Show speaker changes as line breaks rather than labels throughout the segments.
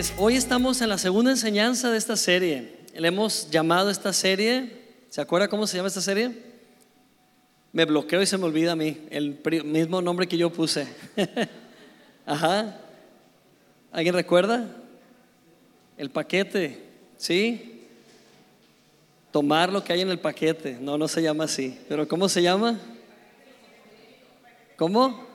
Pues hoy estamos en la segunda enseñanza de esta serie. Le hemos llamado esta serie, ¿se acuerda cómo se llama esta serie? Me bloqueo y se me olvida a mí, el mismo nombre que yo puse. Ajá. ¿Alguien recuerda? El paquete, ¿sí? Tomar lo que hay en el paquete. No, no se llama así. ¿Pero cómo se llama? ¿Cómo?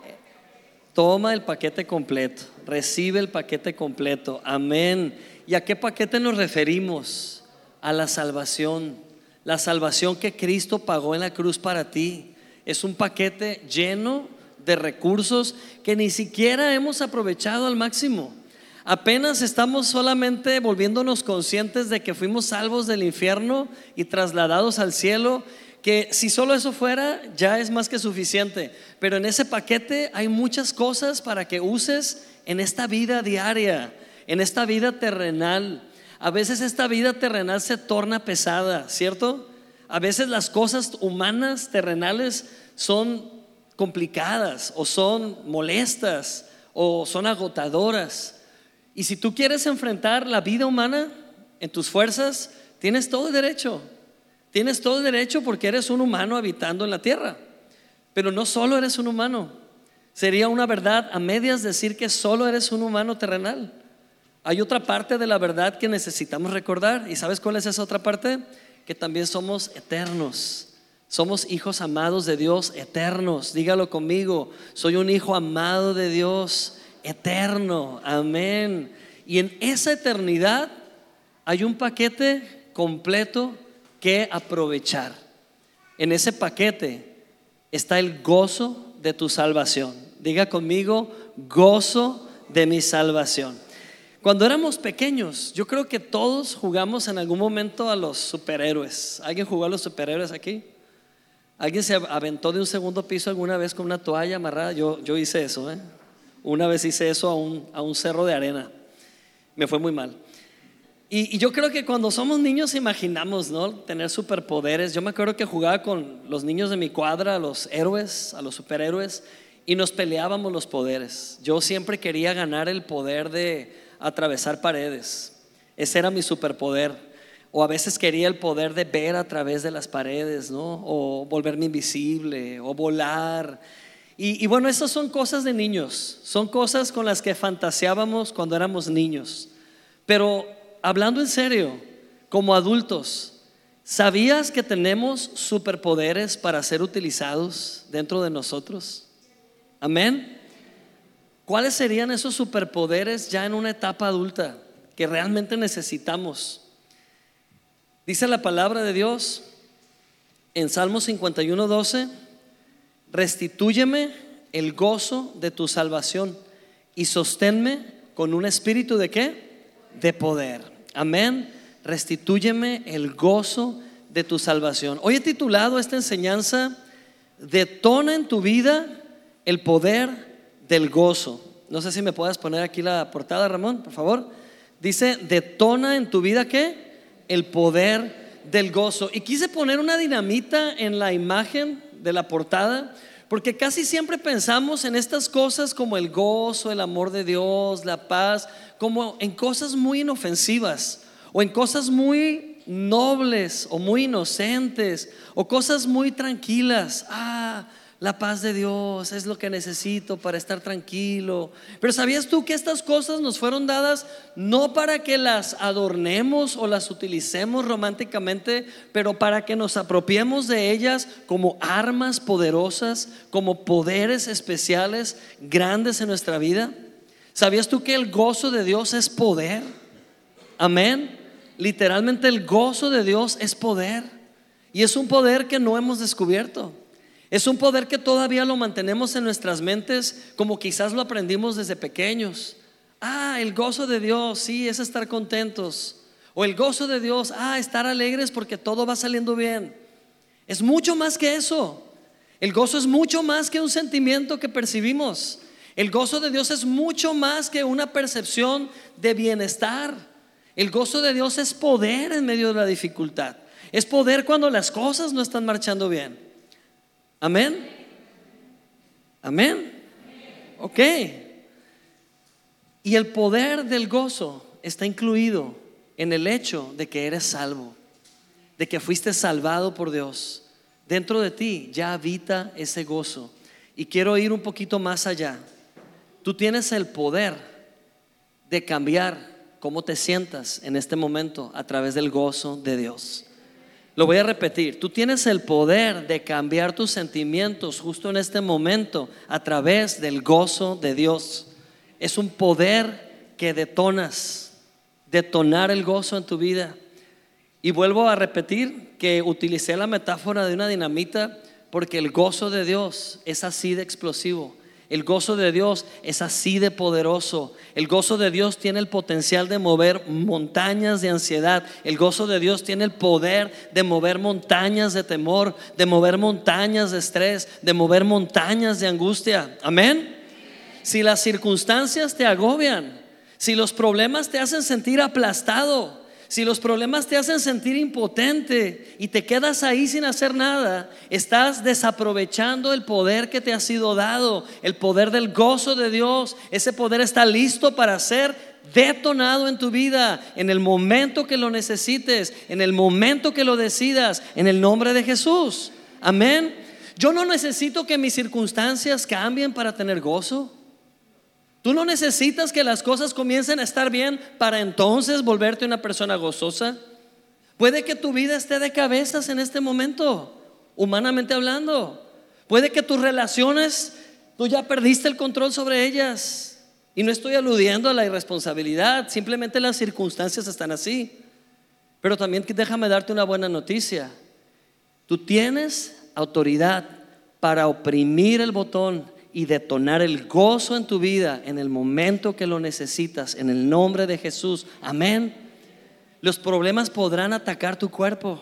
Toma el paquete completo, recibe el paquete completo. Amén. ¿Y a qué paquete nos referimos? A la salvación. La salvación que Cristo pagó en la cruz para ti. Es un paquete lleno de recursos que ni siquiera hemos aprovechado al máximo. Apenas estamos solamente volviéndonos conscientes de que fuimos salvos del infierno y trasladados al cielo que si solo eso fuera, ya es más que suficiente. Pero en ese paquete hay muchas cosas para que uses en esta vida diaria, en esta vida terrenal. A veces esta vida terrenal se torna pesada, ¿cierto? A veces las cosas humanas, terrenales, son complicadas o son molestas o son agotadoras. Y si tú quieres enfrentar la vida humana en tus fuerzas, tienes todo derecho. Tienes todo derecho porque eres un humano habitando en la tierra. Pero no solo eres un humano. Sería una verdad a medias decir que solo eres un humano terrenal. Hay otra parte de la verdad que necesitamos recordar. ¿Y sabes cuál es esa otra parte? Que también somos eternos. Somos hijos amados de Dios, eternos. Dígalo conmigo. Soy un hijo amado de Dios, eterno. Amén. Y en esa eternidad hay un paquete completo que aprovechar. En ese paquete está el gozo de tu salvación. Diga conmigo, gozo de mi salvación. Cuando éramos pequeños, yo creo que todos jugamos en algún momento a los superhéroes. ¿Alguien jugó a los superhéroes aquí? ¿Alguien se aventó de un segundo piso alguna vez con una toalla amarrada? Yo, yo hice eso, ¿eh? Una vez hice eso a un, a un cerro de arena. Me fue muy mal. Y, yo creo que cuando somos niños imaginamos, ¿no? Tener superpoderes. Yo me acuerdo que jugaba con los niños de mi cuadra, a los héroes, a los superhéroes, y nos peleábamos los poderes. Yo siempre quería ganar el poder de atravesar paredes. Ese era mi superpoder. O a veces quería el poder de ver a través de las paredes, ¿no? O volverme invisible, o volar. Y, bueno, esas son cosas de niños. Son cosas con las que fantaseábamos cuando éramos niños. Pero hablando en serio, como adultos, ¿sabías que tenemos superpoderes para ser utilizados dentro de nosotros? Amén. ¿Cuáles serían esos superpoderes ya en una etapa adulta que realmente necesitamos? Dice la palabra de Dios en Salmo 51, 12, restitúyeme el gozo de tu salvación y sosténme con un espíritu de qué? De poder. Amén. Restitúyeme el gozo de tu salvación. Hoy he titulado esta enseñanza, Detona en tu vida el poder del gozo. No sé si me puedas poner aquí la portada, Ramón, por favor. Dice, detona en tu vida qué? El poder del gozo. Y quise poner una dinamita en la imagen de la portada, porque casi siempre pensamos en estas cosas como el gozo, el amor de Dios, la paz, como en cosas muy inofensivas o en cosas muy nobles o muy inocentes o cosas muy tranquilas. Ah, la paz de Dios es lo que necesito para estar tranquilo. Pero ¿sabías tú que estas cosas nos fueron dadas no para que las adornemos o las utilicemos románticamente, pero para que nos apropiemos de ellas como armas poderosas, como poderes especiales grandes en nuestra vida? ¿Sabías tú que el gozo de Dios es poder? Amén. Literalmente el gozo de Dios es poder. Y es un poder que no hemos descubierto. Es un poder que todavía lo mantenemos en nuestras mentes como quizás lo aprendimos desde pequeños. Ah, el gozo de Dios, sí, es estar contentos. O el gozo de Dios, ah, estar alegres porque todo va saliendo bien. Es mucho más que eso. El gozo es mucho más que un sentimiento que percibimos. El gozo de Dios es mucho más que una percepción de bienestar. El gozo de Dios es poder en medio de la dificultad. Es poder cuando las cosas no están marchando bien. Amén. Amén. Ok. Y el poder del gozo está incluido en el hecho de que eres salvo, de que fuiste salvado por Dios. Dentro de ti ya habita ese gozo. Y quiero ir un poquito más allá. Tú tienes el poder de cambiar cómo te sientas en este momento a través del gozo de Dios. Lo voy a repetir, tú tienes el poder de cambiar tus sentimientos justo en este momento a través del gozo de Dios. Es un poder que detonas, detonar el gozo en tu vida. Y vuelvo a repetir que utilicé la metáfora de una dinamita porque el gozo de Dios es así de explosivo. El gozo de Dios es así de poderoso. El gozo de Dios tiene el potencial de mover montañas de ansiedad. El gozo de Dios tiene el poder de mover montañas de temor, de mover montañas de estrés, de mover montañas de angustia. Amén. Si las circunstancias te agobian, si los problemas te hacen sentir aplastado, si los problemas te hacen sentir impotente y te quedas ahí sin hacer nada, estás desaprovechando el poder que te ha sido dado, el poder del gozo de Dios. Ese poder está listo para ser detonado en tu vida en el momento que lo necesites, en el momento que lo decidas, en el nombre de Jesús. Amén. Yo no necesito que mis circunstancias cambien para tener gozo. Tú no necesitas que las cosas comiencen a estar bien para entonces volverte una persona gozosa. Puede que tu vida esté de cabezas en este momento, humanamente hablando. Puede que tus relaciones, tú ya perdiste el control sobre ellas. Y no estoy aludiendo a la irresponsabilidad, simplemente las circunstancias están así. Pero también déjame darte una buena noticia. Tú tienes autoridad para oprimir el botón y detonar el gozo en tu vida en el momento que lo necesitas, en el nombre de Jesús. Amén. Los problemas podrán atacar tu cuerpo.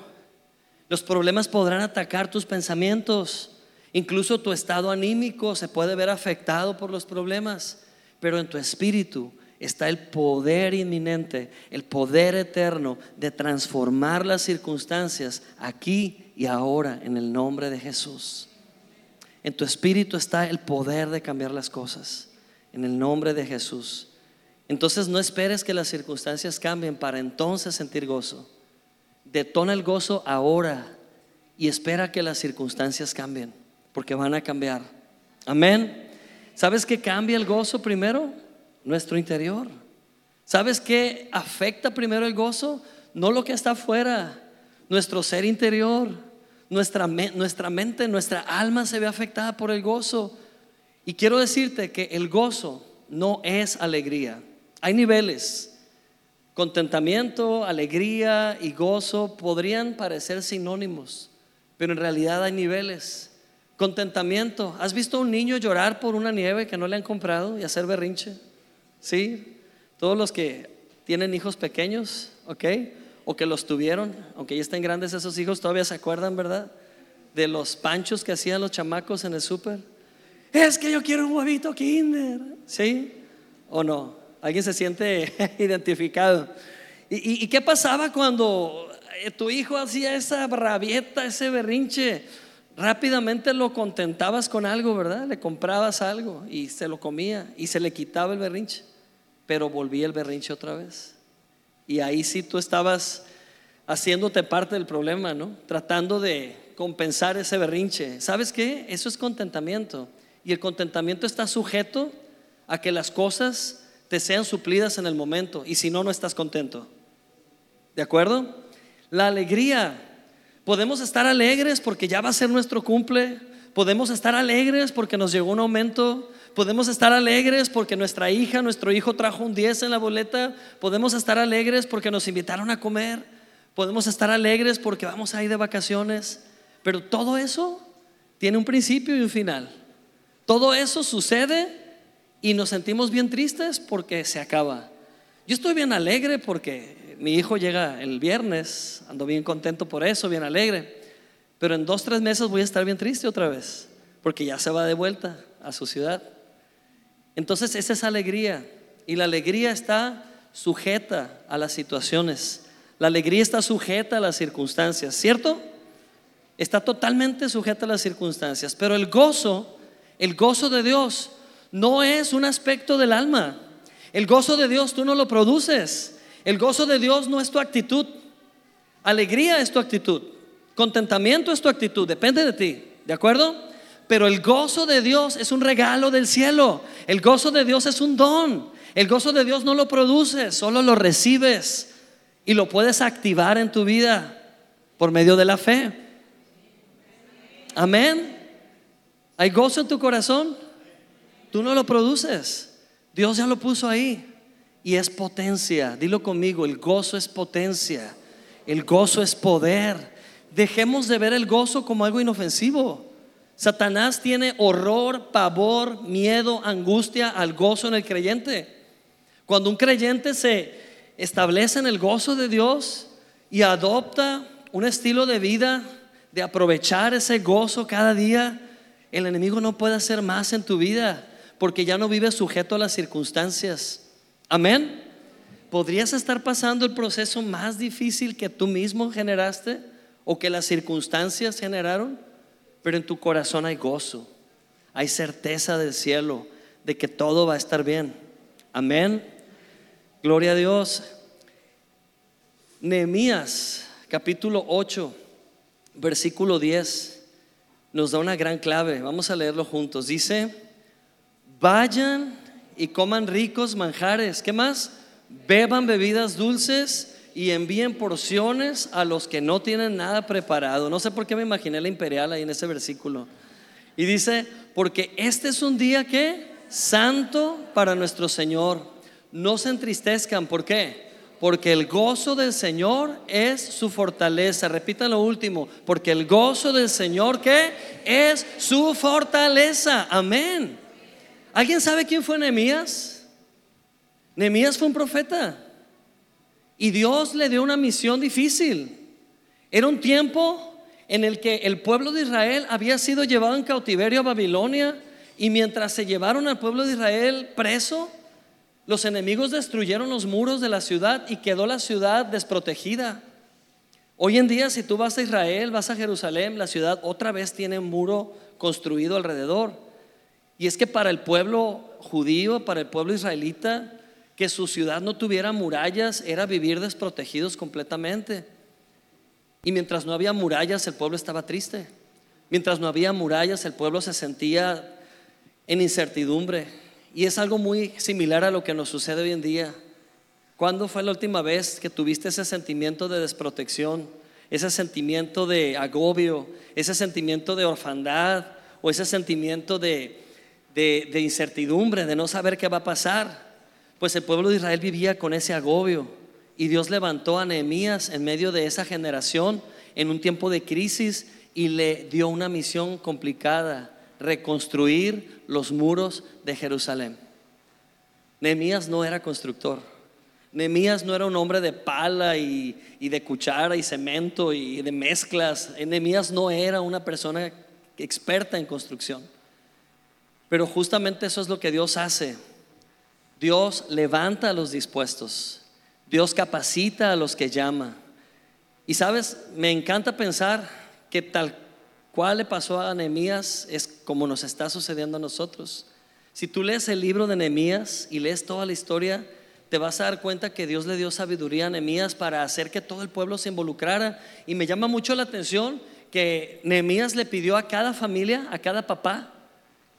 Los problemas podrán atacar tus pensamientos. Incluso tu estado anímico se puede ver afectado por los problemas. Pero en tu espíritu está el poder inminente, el poder eterno de transformar las circunstancias aquí y ahora en el nombre de Jesús. En tu espíritu está el poder de cambiar las cosas. En el nombre de Jesús. Entonces no esperes que las circunstancias cambien para entonces sentir gozo. Detona el gozo ahora y espera que las circunstancias cambien, porque van a cambiar. Amén. ¿Sabes qué cambia el gozo primero? Nuestro interior. ¿Sabes qué afecta primero el gozo? No lo que está afuera, nuestro ser interior nuestra, nuestra mente, nuestra alma se ve afectada por el gozo. Y quiero decirte que el gozo no es alegría. Hay niveles. Contentamiento, alegría y gozo podrían parecer sinónimos, pero en realidad hay niveles. Contentamiento. ¿Has visto a un niño llorar por una nieve que no le han comprado y hacer berrinche? ¿Sí? Todos los que tienen hijos pequeños, ¿ok? O que los tuvieron, aunque ya estén grandes esos hijos, todavía se acuerdan, ¿verdad? De los panchos que hacían los chamacos en el súper. Es que yo quiero un huevito kinder, ¿sí? ¿O no? ¿Alguien se siente identificado? ¿Y, qué pasaba cuando eh, tu hijo hacía esa rabieta, ese berrinche? Rápidamente lo contentabas con algo, ¿verdad? Le comprabas algo y se lo comía y se le quitaba el berrinche, pero volvía el berrinche otra vez. Y ahí sí tú estabas haciéndote parte del problema, ¿no? Tratando de compensar ese berrinche. ¿Sabes qué? Eso es contentamiento. Y el contentamiento está sujeto a que las cosas te sean suplidas en el momento. Y si no, no estás contento. ¿De acuerdo? La alegría. Podemos estar alegres porque ya va a ser nuestro cumple. Podemos estar alegres porque nos llegó un aumento. Podemos estar alegres porque nuestra hija, nuestro hijo trajo un 10 en la boleta. Podemos estar alegres porque nos invitaron a comer. Podemos estar alegres porque vamos a ir de vacaciones. Pero todo eso tiene un principio y un final. Todo eso sucede y nos sentimos bien tristes porque se acaba. Yo estoy bien alegre porque mi hijo llega el viernes, ando bien contento por eso, bien alegre. Pero en dos, tres meses voy a estar bien triste otra vez, porque ya se va de vuelta a su ciudad. Entonces esa es alegría. Y la alegría está sujeta a las situaciones. La alegría está sujeta a las circunstancias, ¿cierto? Está totalmente sujeta a las circunstancias. Pero el gozo, el gozo de Dios, no es un aspecto del alma. El gozo de Dios tú no lo produces. El gozo de Dios no es tu actitud. Alegría es tu actitud. Contentamiento es tu actitud. Depende de ti. ¿De acuerdo? Pero el gozo de Dios es un regalo del cielo. El gozo de Dios es un don. El gozo de Dios no lo produces, solo lo recibes y lo puedes activar en tu vida por medio de la fe. Amén. ¿Hay gozo en tu corazón? Tú no lo produces. Dios ya lo puso ahí. Y es potencia. Dilo conmigo, el gozo es potencia. El gozo es poder. Dejemos de ver el gozo como algo inofensivo. Satanás tiene horror, pavor, miedo, angustia al gozo en el creyente. Cuando un creyente se establece en el gozo de Dios y adopta un estilo de vida de aprovechar ese gozo cada día, el enemigo no puede hacer más en tu vida porque ya no vives sujeto a las circunstancias. Amén. ¿Podrías estar pasando el proceso más difícil que tú mismo generaste o que las circunstancias generaron? Pero en tu corazón hay gozo, hay certeza del cielo de que todo va a estar bien. Amén. Gloria a Dios. Nehemías capítulo 8, versículo 10 nos da una gran clave. Vamos a leerlo juntos. Dice, vayan y coman ricos manjares. ¿Qué más? Beban bebidas dulces y envíen porciones a los que no tienen nada preparado. No sé por qué me imaginé la imperial ahí en ese versículo. Y dice, porque este es un día que santo para nuestro Señor. No se entristezcan, ¿por qué? Porque el gozo del Señor es su fortaleza. Repitan lo último, porque el gozo del Señor, ¿qué? Es su fortaleza. Amén. ¿Alguien sabe quién fue Nehemías? Nehemías fue un profeta. Y Dios le dio una misión difícil. Era un tiempo en el que el pueblo de Israel había sido llevado en cautiverio a Babilonia y mientras se llevaron al pueblo de Israel preso, los enemigos destruyeron los muros de la ciudad y quedó la ciudad desprotegida. Hoy en día si tú vas a Israel, vas a Jerusalén, la ciudad otra vez tiene un muro construido alrededor. Y es que para el pueblo judío, para el pueblo israelita, que su ciudad no tuviera murallas era vivir desprotegidos completamente. Y mientras no había murallas, el pueblo estaba triste. Mientras no había murallas, el pueblo se sentía en incertidumbre. Y es algo muy similar a lo que nos sucede hoy en día. ¿Cuándo fue la última vez que tuviste ese sentimiento de desprotección, ese sentimiento de agobio, ese sentimiento de orfandad o ese sentimiento de, de, incertidumbre, de no saber qué va a pasar. Pues el pueblo de Israel vivía con ese agobio y Dios levantó a Nehemías en medio de esa generación en un tiempo de crisis y le dio una misión complicada, reconstruir los muros de Jerusalén. Nehemías no era constructor. Nehemías no era un hombre de pala y, y, de cuchara y cemento y de mezclas. Nehemías no era una persona experta en construcción. Pero justamente eso es lo que Dios hace. Dios levanta a los dispuestos. Dios capacita a los que llama. Y sabes, me encanta pensar que tal cual le pasó a Nehemías es como nos está sucediendo a nosotros. Si tú lees el libro de Nehemías y lees toda la historia, te vas a dar cuenta que Dios le dio sabiduría a Nehemías para hacer que todo el pueblo se involucrara. Y me llama mucho la atención que Nehemías le pidió a cada familia, a cada papá,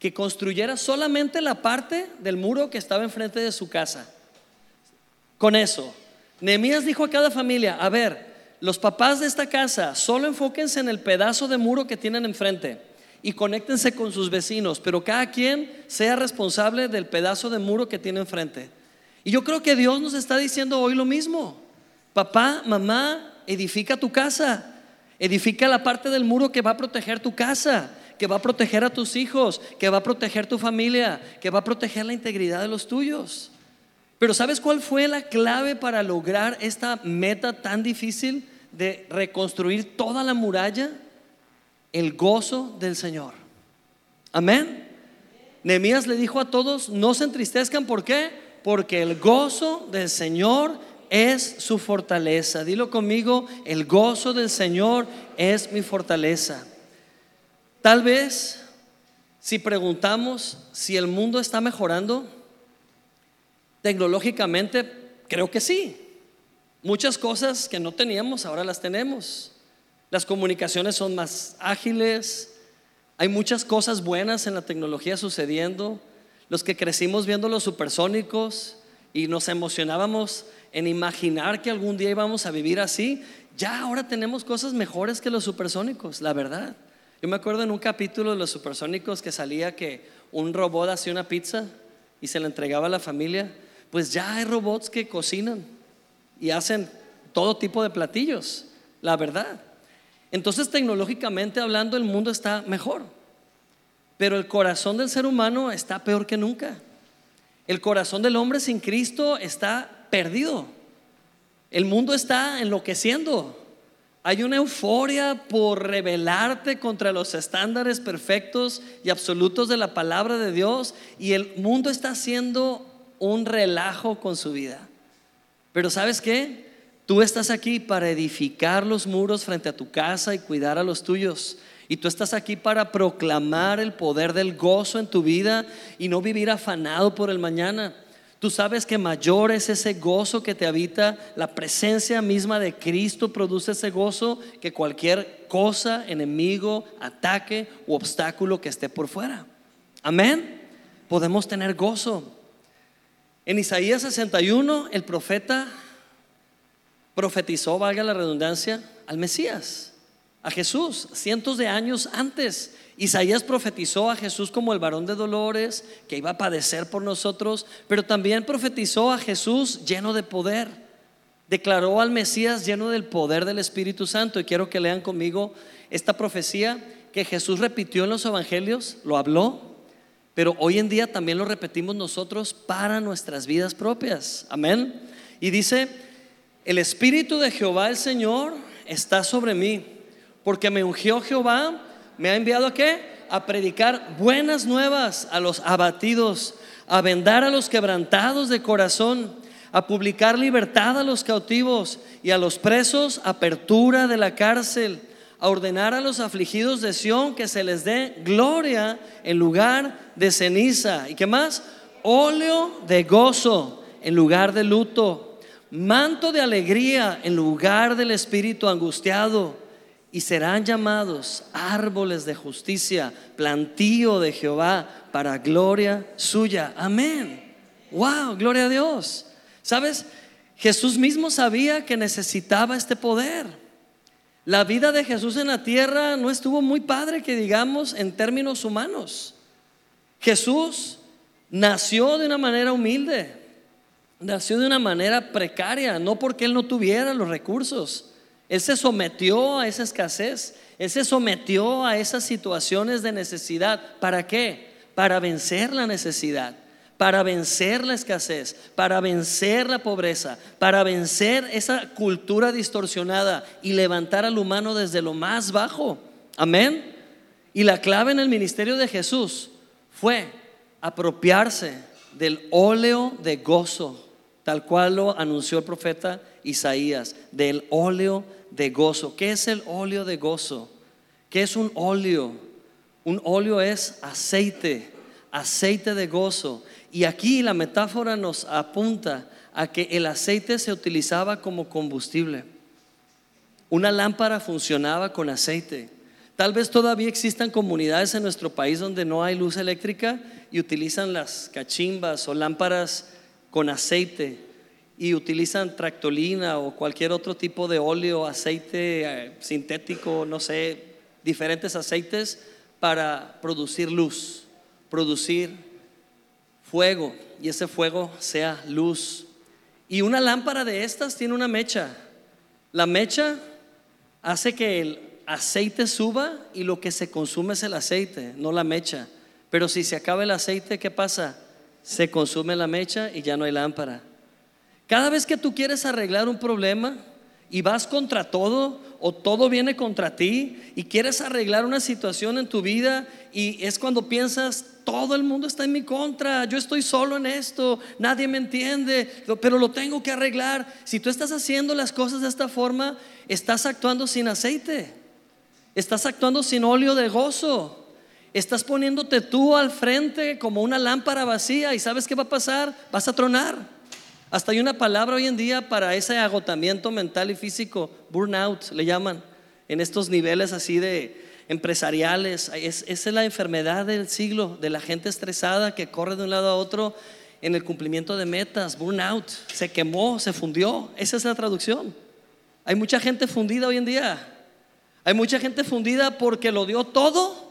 que construyera solamente la parte del muro que estaba enfrente de su casa. Con eso, Nehemías dijo a cada familia, a ver, los papás de esta casa, solo enfóquense en el pedazo de muro que tienen enfrente y conéctense con sus vecinos, pero cada quien sea responsable del pedazo de muro que tiene enfrente. Y yo creo que Dios nos está diciendo hoy lo mismo. Papá, mamá, edifica tu casa. Edifica la parte del muro que va a proteger tu casa que va a proteger a tus hijos, que va a proteger tu familia, que va a proteger la integridad de los tuyos. Pero ¿sabes cuál fue la clave para lograr esta meta tan difícil de reconstruir toda la muralla? El gozo del Señor. Amén. Nehemías le dijo a todos, no se entristezcan, ¿por qué? Porque el gozo del Señor es su fortaleza. Dilo conmigo, el gozo del Señor es mi fortaleza. Tal vez si preguntamos si el mundo está mejorando, tecnológicamente creo que sí. Muchas cosas que no teníamos, ahora las tenemos. Las comunicaciones son más ágiles, hay muchas cosas buenas en la tecnología sucediendo. Los que crecimos viendo los supersónicos y nos emocionábamos en imaginar que algún día íbamos a vivir así, ya ahora tenemos cosas mejores que los supersónicos, la verdad. Yo me acuerdo en un capítulo de los supersónicos que salía que un robot hacía una pizza y se la entregaba a la familia. Pues ya hay robots que cocinan y hacen todo tipo de platillos, la verdad. Entonces, tecnológicamente hablando, el mundo está mejor. Pero el corazón del ser humano está peor que nunca. El corazón del hombre sin Cristo está perdido. El mundo está enloqueciendo. Hay una euforia por rebelarte contra los estándares perfectos y absolutos de la palabra de Dios y el mundo está haciendo un relajo con su vida. Pero ¿sabes qué? Tú estás aquí para edificar los muros frente a tu casa y cuidar a los tuyos. Y tú estás aquí para proclamar el poder del gozo en tu vida y no vivir afanado por el mañana. Tú sabes que mayor es ese gozo que te habita, la presencia misma de Cristo produce ese gozo que cualquier cosa, enemigo, ataque u obstáculo que esté por fuera. Amén. Podemos tener gozo. En Isaías 61, el profeta profetizó, valga la redundancia, al Mesías a Jesús cientos de años antes. Isaías profetizó a Jesús como el varón de dolores, que iba a padecer por nosotros, pero también profetizó a Jesús lleno de poder. Declaró al Mesías lleno del poder del Espíritu Santo. Y quiero que lean conmigo esta profecía que Jesús repitió en los evangelios, lo habló, pero hoy en día también lo repetimos nosotros para nuestras vidas propias. Amén. Y dice, el Espíritu de Jehová el Señor está sobre mí porque me ungió Jehová, me ha enviado a qué? A predicar buenas nuevas a los abatidos, a vendar a los quebrantados de corazón, a publicar libertad a los cautivos y a los presos apertura de la cárcel, a ordenar a los afligidos de Sión que se les dé gloria en lugar de ceniza. ¿Y qué más? Óleo de gozo en lugar de luto, manto de alegría en lugar del espíritu angustiado y serán llamados árboles de justicia, plantío de Jehová para gloria suya. Amén. Wow, gloria a Dios. ¿Sabes? Jesús mismo sabía que necesitaba este poder. La vida de Jesús en la tierra no estuvo muy padre, que digamos, en términos humanos. Jesús nació de una manera humilde, nació de una manera precaria, no porque él no tuviera los recursos él se sometió a esa escasez, Él se sometió a esas situaciones de necesidad. ¿Para qué? Para vencer la necesidad, para vencer la escasez, para vencer la pobreza, para vencer esa cultura distorsionada y levantar al humano desde lo más bajo. Amén. Y la clave en el ministerio de Jesús fue apropiarse del óleo de gozo, tal cual lo anunció el profeta Isaías, del óleo de gozo. ¿Qué es el óleo de gozo? ¿Qué es un óleo? Un óleo es aceite, aceite de gozo. Y aquí la metáfora nos apunta a que el aceite se utilizaba como combustible. Una lámpara funcionaba con aceite. Tal vez todavía existan comunidades en nuestro país donde no hay luz eléctrica y utilizan las cachimbas o lámparas con aceite y utilizan tractolina o cualquier otro tipo de óleo, aceite eh, sintético, no sé, diferentes aceites para producir luz, producir fuego y ese fuego sea luz. Y una lámpara de estas tiene una mecha. La mecha hace que el aceite suba y lo que se consume es el aceite, no la mecha. Pero si se acaba el aceite, ¿qué pasa? Se consume la mecha y ya no hay lámpara. Cada vez que tú quieres arreglar un problema y vas contra todo o todo viene contra ti y quieres arreglar una situación en tu vida y es cuando piensas, todo el mundo está en mi contra, yo estoy solo en esto, nadie me entiende, pero lo tengo que arreglar. Si tú estás haciendo las cosas de esta forma, estás actuando sin aceite, estás actuando sin óleo de gozo, estás poniéndote tú al frente como una lámpara vacía y sabes qué va a pasar, vas a tronar. Hasta hay una palabra hoy en día para ese agotamiento mental y físico, burnout le llaman, en estos niveles así de empresariales. Es, esa es la enfermedad del siglo, de la gente estresada que corre de un lado a otro en el cumplimiento de metas, burnout, se quemó, se fundió. Esa es la traducción. Hay mucha gente fundida hoy en día. Hay mucha gente fundida porque lo dio todo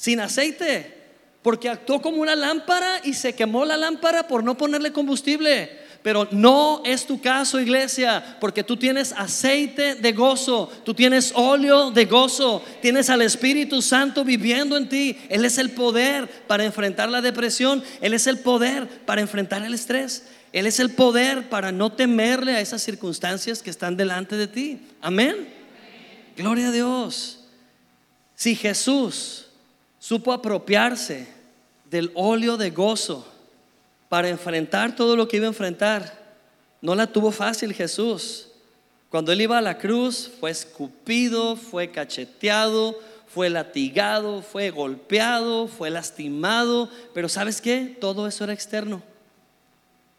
sin aceite, porque actuó como una lámpara y se quemó la lámpara por no ponerle combustible. Pero no es tu caso, iglesia, porque tú tienes aceite de gozo, tú tienes óleo de gozo, tienes al Espíritu Santo viviendo en ti. Él es el poder para enfrentar la depresión, Él es el poder para enfrentar el estrés, Él es el poder para no temerle a esas circunstancias que están delante de ti. Amén. Gloria a Dios. Si Jesús supo apropiarse del óleo de gozo, para enfrentar todo lo que iba a enfrentar. No la tuvo fácil Jesús. Cuando él iba a la cruz fue escupido, fue cacheteado, fue latigado, fue golpeado, fue lastimado, pero ¿sabes qué? Todo eso era externo.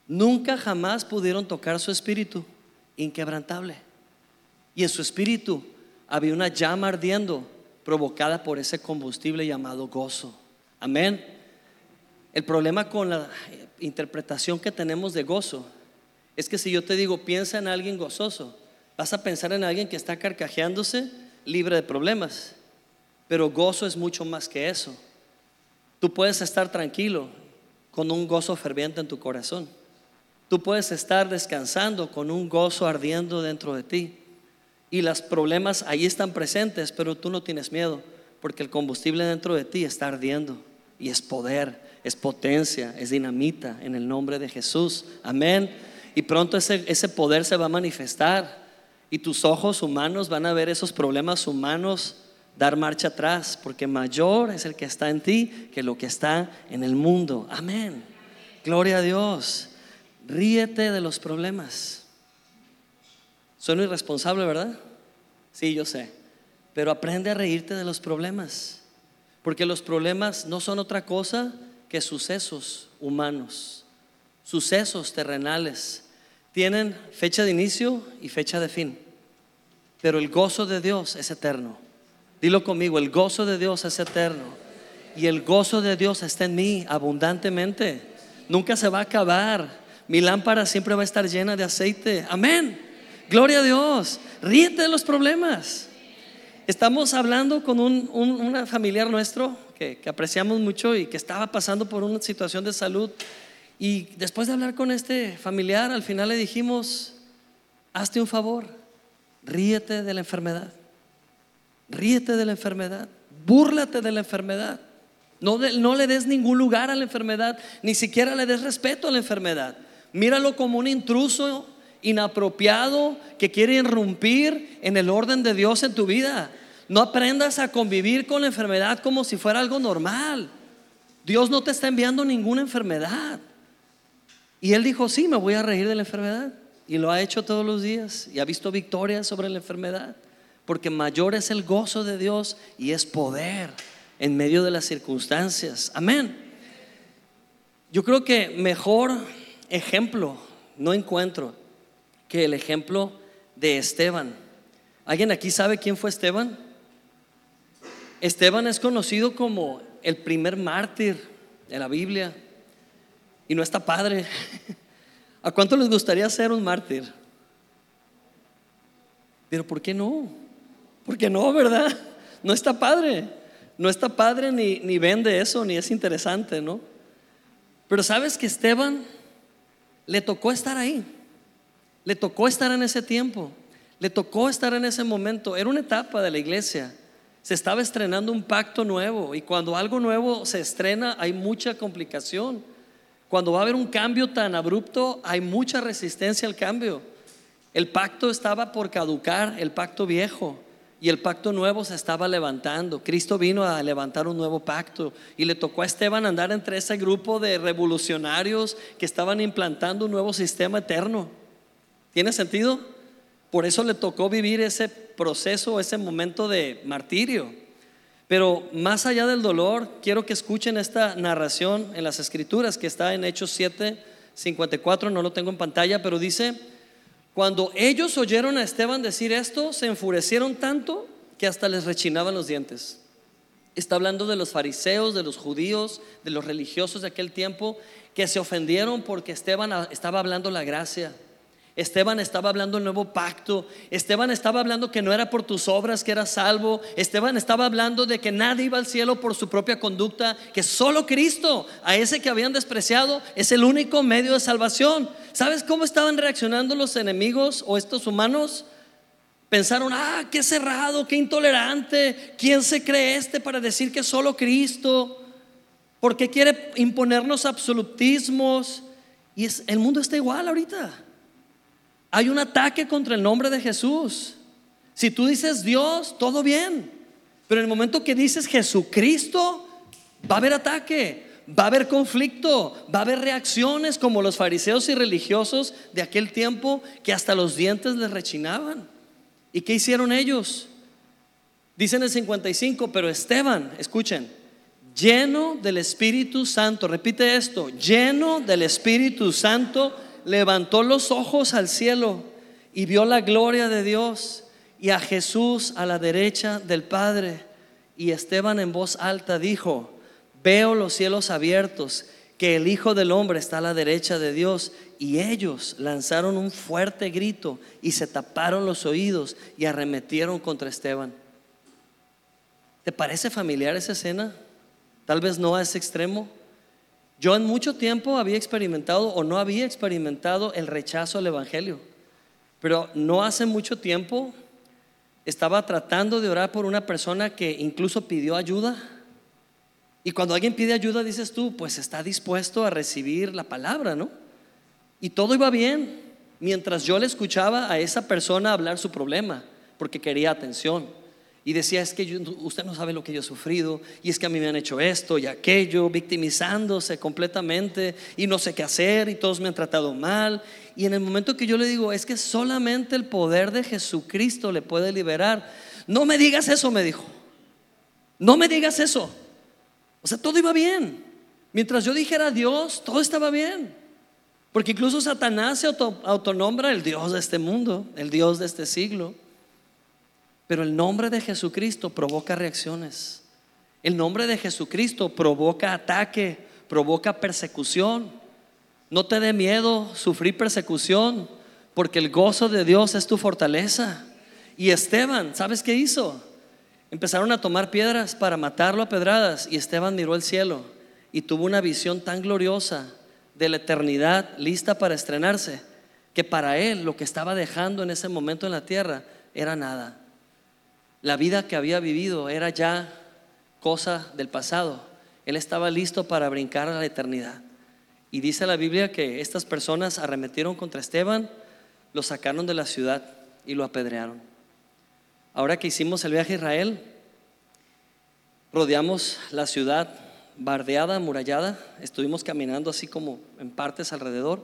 Nunca jamás pudieron tocar su espíritu inquebrantable. Y en su espíritu había una llama ardiendo provocada por ese combustible llamado gozo. Amén. El problema con la interpretación que tenemos de gozo es que si yo te digo, piensa en alguien gozoso, vas a pensar en alguien que está carcajeándose, libre de problemas. Pero gozo es mucho más que eso. Tú puedes estar tranquilo con un gozo ferviente en tu corazón. Tú puedes estar descansando con un gozo ardiendo dentro de ti. Y los problemas ahí están presentes, pero tú no tienes miedo, porque el combustible dentro de ti está ardiendo y es poder es potencia, es dinamita en el nombre de Jesús. Amén. Y pronto ese, ese poder se va a manifestar y tus ojos humanos van a ver esos problemas humanos dar marcha atrás, porque mayor es el que está en ti que lo que está en el mundo. Amén. Gloria a Dios. Ríete de los problemas. Sueno irresponsable, ¿verdad? Sí, yo sé. Pero aprende a reírte de los problemas. Porque los problemas no son otra cosa que sucesos humanos, sucesos terrenales, tienen fecha de inicio y fecha de fin. Pero el gozo de Dios es eterno. Dilo conmigo, el gozo de Dios es eterno. Y el gozo de Dios está en mí abundantemente. Nunca se va a acabar. Mi lámpara siempre va a estar llena de aceite. Amén. Gloria a Dios. Ríete de los problemas. Estamos hablando con un, un familiar nuestro que, apreciamos mucho y que estaba pasando por una situación de salud. Y después de hablar con este familiar, al final le dijimos, hazte un favor, ríete de la enfermedad, ríete de la enfermedad, búrlate de la enfermedad. No, no le des ningún lugar a la enfermedad, ni siquiera le des respeto a la enfermedad. Míralo como un intruso inapropiado que quiere irrumpir en el orden de Dios en tu vida. No aprendas a convivir con la enfermedad como si fuera algo normal. Dios no te está enviando ninguna enfermedad. Y él dijo, sí, me voy a reír de la enfermedad. Y lo ha hecho todos los días y ha visto victorias sobre la enfermedad. Porque mayor es el gozo de Dios y es poder en medio de las circunstancias. Amén. Yo creo que mejor ejemplo no encuentro que el ejemplo de Esteban. ¿Alguien aquí sabe quién fue Esteban? Esteban es conocido como el primer mártir de la Biblia y no está padre. ¿A cuánto les gustaría ser un mártir? Pero ¿por qué no? ¿Por qué no, verdad? No está padre. No está padre ni, ni vende eso, ni es interesante, ¿no? Pero sabes que Esteban le tocó estar ahí. Le tocó estar en ese tiempo. Le tocó estar en ese momento. Era una etapa de la iglesia se estaba estrenando un pacto nuevo y cuando algo nuevo se estrena hay mucha complicación. Cuando va a haber un cambio tan abrupto hay mucha resistencia al cambio. El pacto estaba por caducar, el pacto viejo, y el pacto nuevo se estaba levantando. Cristo vino a levantar un nuevo pacto y le tocó a Esteban andar entre ese grupo de revolucionarios que estaban implantando un nuevo sistema eterno. ¿Tiene sentido? Por eso le tocó vivir ese proceso, ese momento de martirio. Pero más allá del dolor, quiero que escuchen esta narración en las escrituras que está en Hechos 7, 54, no lo tengo en pantalla, pero dice, cuando ellos oyeron a Esteban decir esto, se enfurecieron tanto que hasta les rechinaban los dientes. Está hablando de los fariseos, de los judíos, de los religiosos de aquel tiempo, que se ofendieron porque Esteban estaba hablando la gracia. Esteban estaba hablando el nuevo pacto. Esteban estaba hablando que no era por tus obras que eras salvo. Esteban estaba hablando de que nadie iba al cielo por su propia conducta, que solo Cristo, a ese que habían despreciado, es el único medio de salvación. ¿Sabes cómo estaban reaccionando los enemigos o estos humanos? Pensaron, ah, qué cerrado, qué intolerante. ¿Quién se cree este para decir que solo Cristo? ¿Por qué quiere imponernos absolutismos? Y es, el mundo está igual ahorita. Hay un ataque contra el nombre de Jesús. Si tú dices Dios, todo bien. Pero en el momento que dices Jesucristo, va a haber ataque, va a haber conflicto, va a haber reacciones como los fariseos y religiosos de aquel tiempo que hasta los dientes les rechinaban. ¿Y qué hicieron ellos? Dicen el 55, pero Esteban, escuchen, lleno del Espíritu Santo, repite esto, lleno del Espíritu Santo, levantó los ojos al cielo y vio la gloria de Dios y a Jesús a la derecha del Padre. Y Esteban en voz alta dijo, veo los cielos abiertos, que el Hijo del Hombre está a la derecha de Dios. Y ellos lanzaron un fuerte grito y se taparon los oídos y arremetieron contra Esteban. ¿Te parece familiar esa escena? Tal vez no a ese extremo. Yo en mucho tiempo había experimentado o no había experimentado el rechazo al Evangelio, pero no hace mucho tiempo estaba tratando de orar por una persona que incluso pidió ayuda. Y cuando alguien pide ayuda, dices tú, pues está dispuesto a recibir la palabra, ¿no? Y todo iba bien mientras yo le escuchaba a esa persona hablar su problema, porque quería atención. Y decía, es que usted no sabe lo que yo he sufrido, y es que a mí me han hecho esto y aquello, victimizándose completamente, y no sé qué hacer, y todos me han tratado mal. Y en el momento que yo le digo, es que solamente el poder de Jesucristo le puede liberar, no me digas eso, me dijo, no me digas eso. O sea, todo iba bien. Mientras yo dijera Dios, todo estaba bien. Porque incluso Satanás se autonombra el Dios de este mundo, el Dios de este siglo. Pero el nombre de Jesucristo provoca reacciones. El nombre de Jesucristo provoca ataque, provoca persecución. No te dé miedo sufrir persecución, porque el gozo de Dios es tu fortaleza. Y Esteban, ¿sabes qué hizo? Empezaron a tomar piedras para matarlo a pedradas y Esteban miró el cielo y tuvo una visión tan gloriosa de la eternidad lista para estrenarse, que para él lo que estaba dejando en ese momento en la tierra era nada. La vida que había vivido era ya cosa del pasado. Él estaba listo para brincar a la eternidad. Y dice la Biblia que estas personas arremetieron contra Esteban, lo sacaron de la ciudad y lo apedrearon. Ahora que hicimos el viaje a Israel, rodeamos la ciudad bardeada, amurallada, estuvimos caminando así como en partes alrededor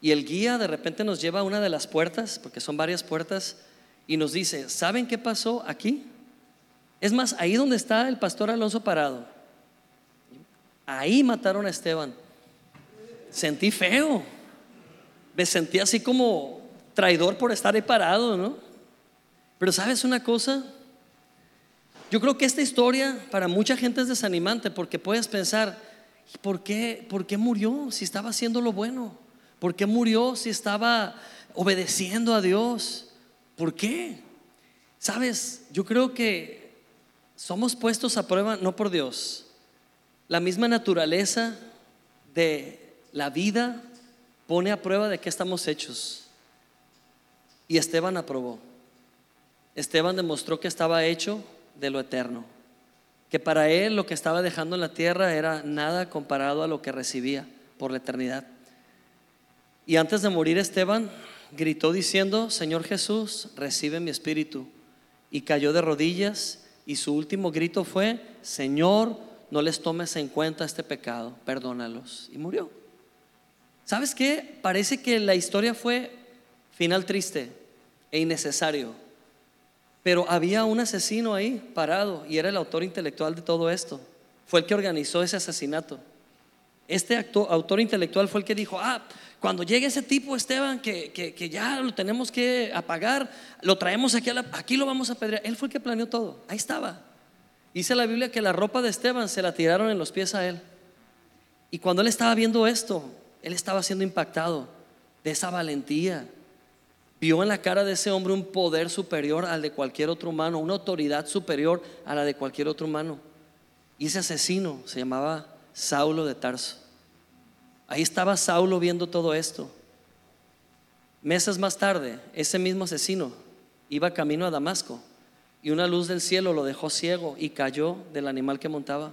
y el guía de repente nos lleva a una de las puertas, porque son varias puertas, y nos dice, ¿saben qué pasó aquí? Es más, ahí donde está el pastor Alonso parado, ahí mataron a Esteban. Sentí feo, me sentí así como traidor por estar ahí parado, ¿no? Pero sabes una cosa, yo creo que esta historia para mucha gente es desanimante porque puedes pensar, ¿por qué, ¿por qué murió si estaba haciendo lo bueno? ¿Por qué murió si estaba obedeciendo a Dios? ¿Por qué? Sabes, yo creo que somos puestos a prueba no por Dios. La misma naturaleza de la vida pone a prueba de qué estamos hechos. Y Esteban aprobó. Esteban demostró que estaba hecho de lo eterno, que para él lo que estaba dejando en la tierra era nada comparado a lo que recibía por la eternidad. Y antes de morir Esteban gritó diciendo, Señor Jesús, recibe mi espíritu. Y cayó de rodillas y su último grito fue, Señor, no les tomes en cuenta este pecado, perdónalos. Y murió. ¿Sabes qué? Parece que la historia fue final triste e innecesario. Pero había un asesino ahí parado y era el autor intelectual de todo esto. Fue el que organizó ese asesinato. Este autor intelectual fue el que dijo, ah, cuando llegue ese tipo, Esteban, que, ya lo tenemos que apagar, lo traemos aquí, aquí lo vamos a pedir. Él fue el que planeó todo, ahí estaba. Dice la Biblia que la ropa de Esteban se la tiraron en los pies a él. Y cuando él estaba viendo esto, él estaba siendo impactado de esa valentía. Vio en la cara de ese hombre un poder superior al de cualquier otro humano, una autoridad superior a la de cualquier otro humano. Y ese asesino se llamaba Saulo de Tarso. Ahí estaba Saulo viendo todo esto. Meses más tarde, ese mismo asesino iba camino a Damasco y una luz del cielo lo dejó ciego y cayó del animal que montaba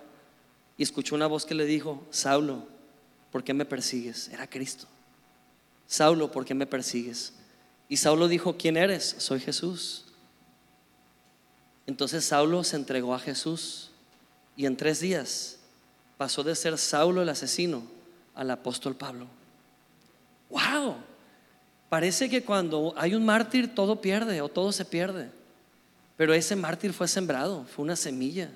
y escuchó una voz que le dijo, Saulo, ¿por qué me persigues? Era Cristo. Saulo, ¿por qué me persigues? Y Saulo dijo, ¿quién eres? Soy Jesús. Entonces Saulo se entregó a Jesús y en tres días pasó de ser Saulo el asesino al apóstol Pablo. ¡Wow! Parece que cuando hay un mártir todo pierde o todo se pierde. Pero ese mártir fue sembrado, fue una semilla.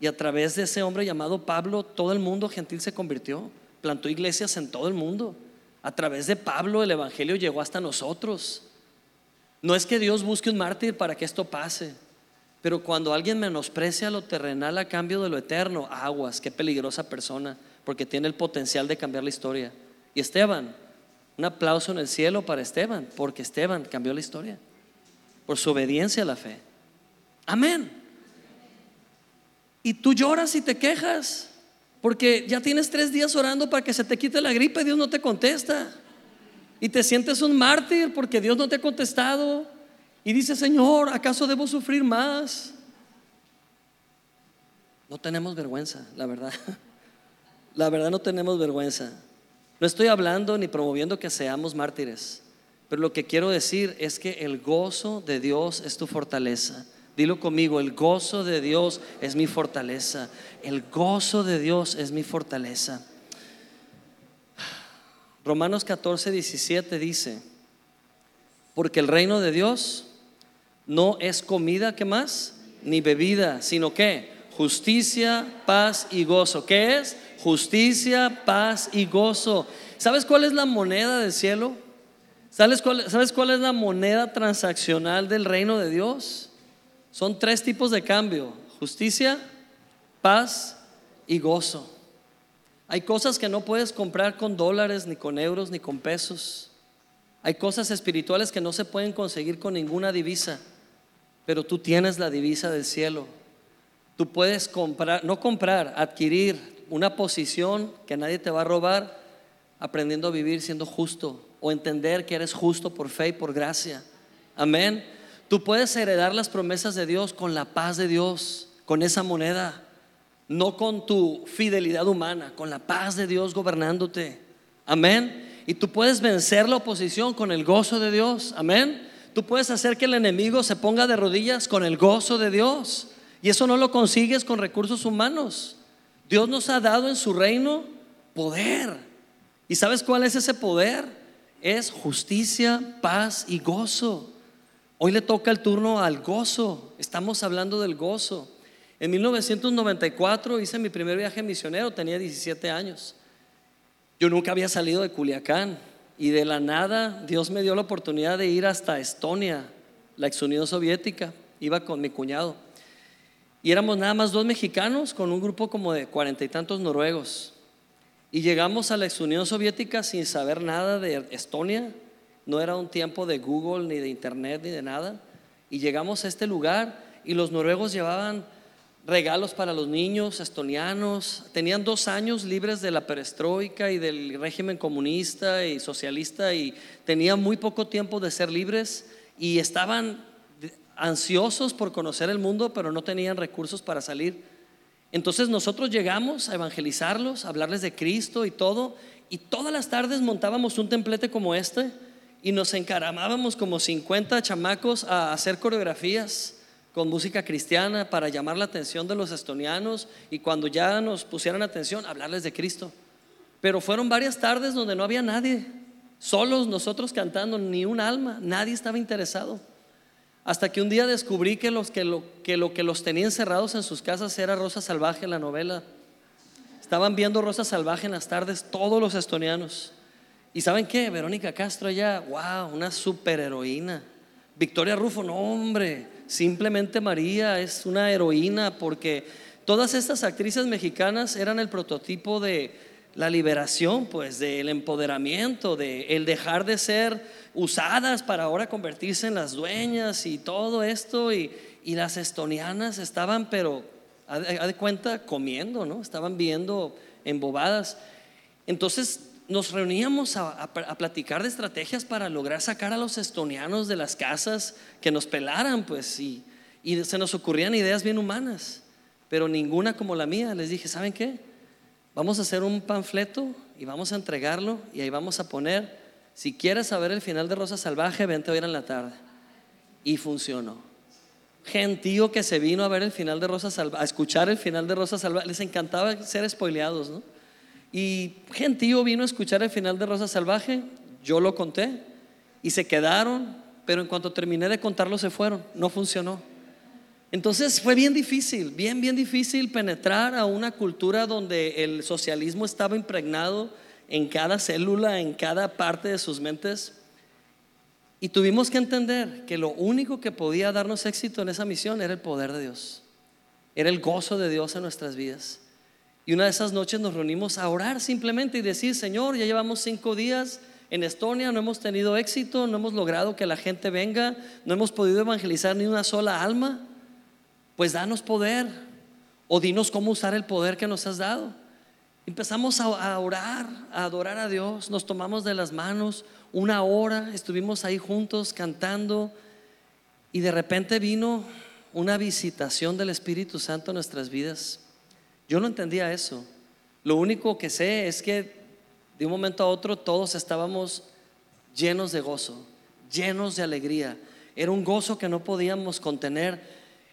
Y a través de ese hombre llamado Pablo, todo el mundo gentil se convirtió. Plantó iglesias en todo el mundo. A través de Pablo el Evangelio llegó hasta nosotros. No es que Dios busque un mártir para que esto pase. Pero cuando alguien menosprecia lo terrenal a cambio de lo eterno, aguas, qué peligrosa persona porque tiene el potencial de cambiar la historia. Y Esteban, un aplauso en el cielo para Esteban, porque Esteban cambió la historia, por su obediencia a la fe. Amén. Y tú lloras y te quejas, porque ya tienes tres días orando para que se te quite la gripe y Dios no te contesta. Y te sientes un mártir porque Dios no te ha contestado. Y dices, Señor, ¿acaso debo sufrir más? No tenemos vergüenza, la verdad. La verdad no tenemos vergüenza. No estoy hablando ni promoviendo que seamos mártires, pero lo que quiero decir es que el gozo de Dios es tu fortaleza. Dilo conmigo, el gozo de Dios es mi fortaleza. El gozo de Dios es mi fortaleza. Romanos 14, 17 dice, porque el reino de Dios no es comida, ¿qué más? Ni bebida, sino que justicia, paz y gozo. ¿Qué es? Justicia, paz y gozo. ¿Sabes cuál es la moneda del cielo? ¿Sabes cuál, ¿Sabes cuál es la moneda transaccional del reino de Dios? Son tres tipos de cambio, justicia, paz y gozo. Hay cosas que no puedes comprar con dólares, ni con euros, ni con pesos. Hay cosas espirituales que no se pueden conseguir con ninguna divisa, pero tú tienes la divisa del cielo. Tú puedes comprar, no comprar, adquirir una posición que nadie te va a robar, aprendiendo a vivir siendo justo o entender que eres justo por fe y por gracia. Amén. Tú puedes heredar las promesas de Dios con la paz de Dios, con esa moneda, no con tu fidelidad humana, con la paz de Dios gobernándote. Amén. Y tú puedes vencer la oposición con el gozo de Dios. Amén. Tú puedes hacer que el enemigo se ponga de rodillas con el gozo de Dios. Y eso no lo consigues con recursos humanos. Dios nos ha dado en su reino poder. ¿Y sabes cuál es ese poder? Es justicia, paz y gozo. Hoy le toca el turno al gozo. Estamos hablando del gozo. En 1994 hice mi primer viaje misionero, tenía 17 años. Yo nunca había salido de Culiacán y de la nada Dios me dio la oportunidad de ir hasta Estonia, la ex Unión Soviética. Iba con mi cuñado. Y éramos nada más dos mexicanos con un grupo como de cuarenta y tantos noruegos. Y llegamos a la ex Unión Soviética sin saber nada de Estonia. No era un tiempo de Google, ni de Internet, ni de nada. Y llegamos a este lugar y los noruegos llevaban regalos para los niños estonianos. Tenían dos años libres de la perestroika y del régimen comunista y socialista y tenían muy poco tiempo de ser libres y estaban ansiosos por conocer el mundo, pero no tenían recursos para salir. Entonces nosotros llegamos a evangelizarlos, a hablarles de Cristo y todo, y todas las tardes montábamos un templete como este y nos encaramábamos como 50 chamacos a hacer coreografías con música cristiana para llamar la atención de los estonianos y cuando ya nos pusieran atención, hablarles de Cristo. Pero fueron varias tardes donde no había nadie, solos nosotros cantando, ni un alma, nadie estaba interesado. Hasta que un día descubrí que, los, que, lo, que lo que los tenía encerrados en sus casas era Rosa Salvaje, la novela. Estaban viendo Rosa Salvaje en las tardes todos los estonianos. ¿Y saben qué? Verónica Castro ya, wow, una superheroína. Victoria Rufo, no hombre, simplemente María es una heroína porque todas estas actrices mexicanas eran el prototipo de la liberación, pues, del empoderamiento, de el dejar de ser usadas para ahora convertirse en las dueñas y todo esto. Y, y las estonianas estaban, pero, a de cuenta, comiendo, ¿no? Estaban viendo embobadas. Entonces nos reuníamos a, platicar de estrategias para lograr sacar a los estonianos de las casas que nos pelaran, pues, y, y se nos ocurrían ideas bien humanas, pero ninguna como la mía. Les dije, ¿saben qué? Vamos a hacer un panfleto y vamos a entregarlo y ahí vamos a poner, si quieres saber el final de Rosa Salvaje, vente hoy en la tarde. Y funcionó. Gentío que se vino a ver el final de Rosa Salvaje, a escuchar el final de Rosa Salvaje, les encantaba ser spoileados, ¿no? Y gentío vino a escuchar el final de Rosa Salvaje, yo lo conté y se quedaron, pero en cuanto terminé de contarlo se fueron, no funcionó. Entonces fue bien difícil, bien, bien difícil penetrar a una cultura donde el socialismo estaba impregnado en cada célula, en cada parte de sus mentes. Y tuvimos que entender que lo único que podía darnos éxito en esa misión era el poder de Dios, era el gozo de Dios en nuestras vidas. Y una de esas noches nos reunimos a orar simplemente y decir, Señor, ya llevamos cinco días en Estonia, no hemos tenido éxito, no hemos logrado que la gente venga, no hemos podido evangelizar ni una sola alma. Pues danos poder o dinos cómo usar el poder que nos has dado. Empezamos a orar, a adorar a Dios, nos tomamos de las manos una hora, estuvimos ahí juntos cantando y de repente vino una visitación del Espíritu Santo en nuestras vidas. Yo no entendía eso. Lo único que sé es que de un momento a otro todos estábamos llenos de gozo, llenos de alegría. Era un gozo que no podíamos contener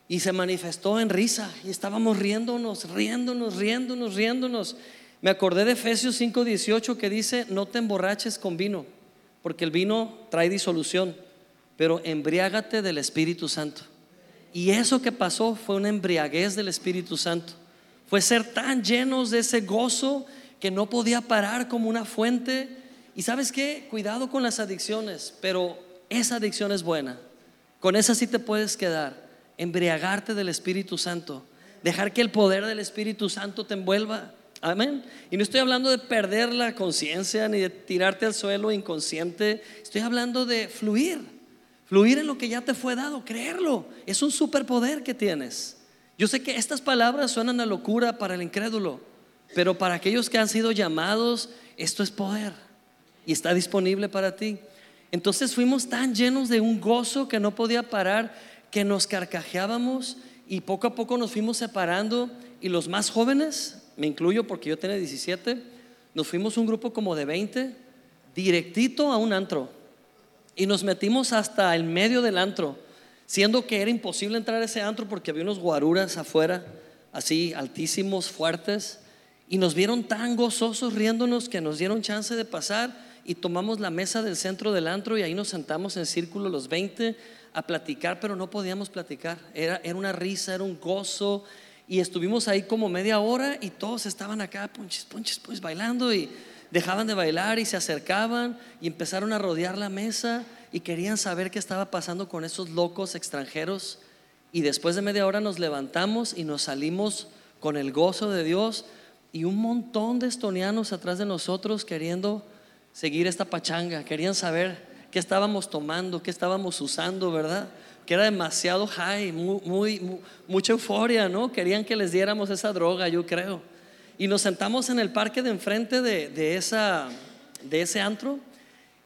y se manifestó en risa y estábamos riéndonos, riéndonos, riéndonos, riéndonos. Me acordé de Efesios 5:18 que dice, no te emborraches con vino, porque el vino trae disolución, pero embriágate del Espíritu Santo. Y eso que pasó fue una embriaguez del Espíritu Santo fue ser tan llenos de ese gozo que no podía parar como una fuente. Y sabes qué, cuidado con las adicciones, pero esa adicción es buena. Con esa sí te puedes quedar, embriagarte del Espíritu Santo, dejar que el poder del Espíritu Santo te envuelva. Amén. Y no estoy hablando de perder la conciencia ni de tirarte al suelo inconsciente. Estoy hablando de fluir. Fluir en lo que ya te fue dado, creerlo. Es un superpoder que tienes. Yo sé que estas palabras suenan a locura para el incrédulo, pero para aquellos que han sido llamados, esto es poder y está disponible para ti. Entonces fuimos tan llenos de un gozo que no podía parar, que nos carcajeábamos y poco a poco nos fuimos separando y los más jóvenes, me incluyo porque yo tenía 17, nos fuimos un grupo como de 20, directito a un antro. Y nos metimos hasta el medio del antro siendo que era imposible entrar a ese antro porque había unos guaruras afuera, así altísimos, fuertes, y nos vieron tan gozosos riéndonos que nos dieron chance de pasar y tomamos la mesa del centro del antro y ahí nos sentamos en círculo los 20 a platicar, pero no podíamos platicar, era, era una risa, era un gozo, y estuvimos ahí como media hora y todos estaban acá, punches, punches, pues bailando y dejaban de bailar y se acercaban y empezaron a rodear la mesa y querían saber qué estaba pasando con esos locos extranjeros. Y después de media hora nos levantamos y nos salimos con el gozo de Dios y un montón de estonianos atrás de nosotros queriendo seguir esta pachanga, querían saber qué estábamos tomando, qué estábamos usando, ¿verdad? Era demasiado high, muy, mucha euforia, ¿no? Querían que les diéramos esa droga, yo creo. Y nos sentamos en el parque de enfrente de, de ese antro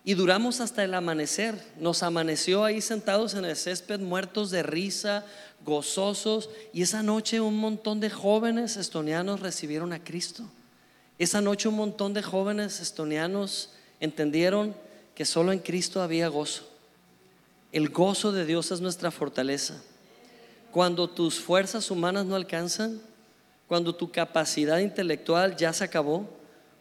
y duramos hasta el amanecer. Nos amaneció ahí sentados en el césped, muertos de risa, gozosos. Y esa noche un montón de jóvenes estonianos recibieron a Cristo. Esa noche un montón de jóvenes estonianos entendieron que solo en Cristo había gozo. El gozo de Dios es nuestra fortaleza. Cuando tus fuerzas humanas no alcanzan, cuando tu capacidad intelectual ya se acabó,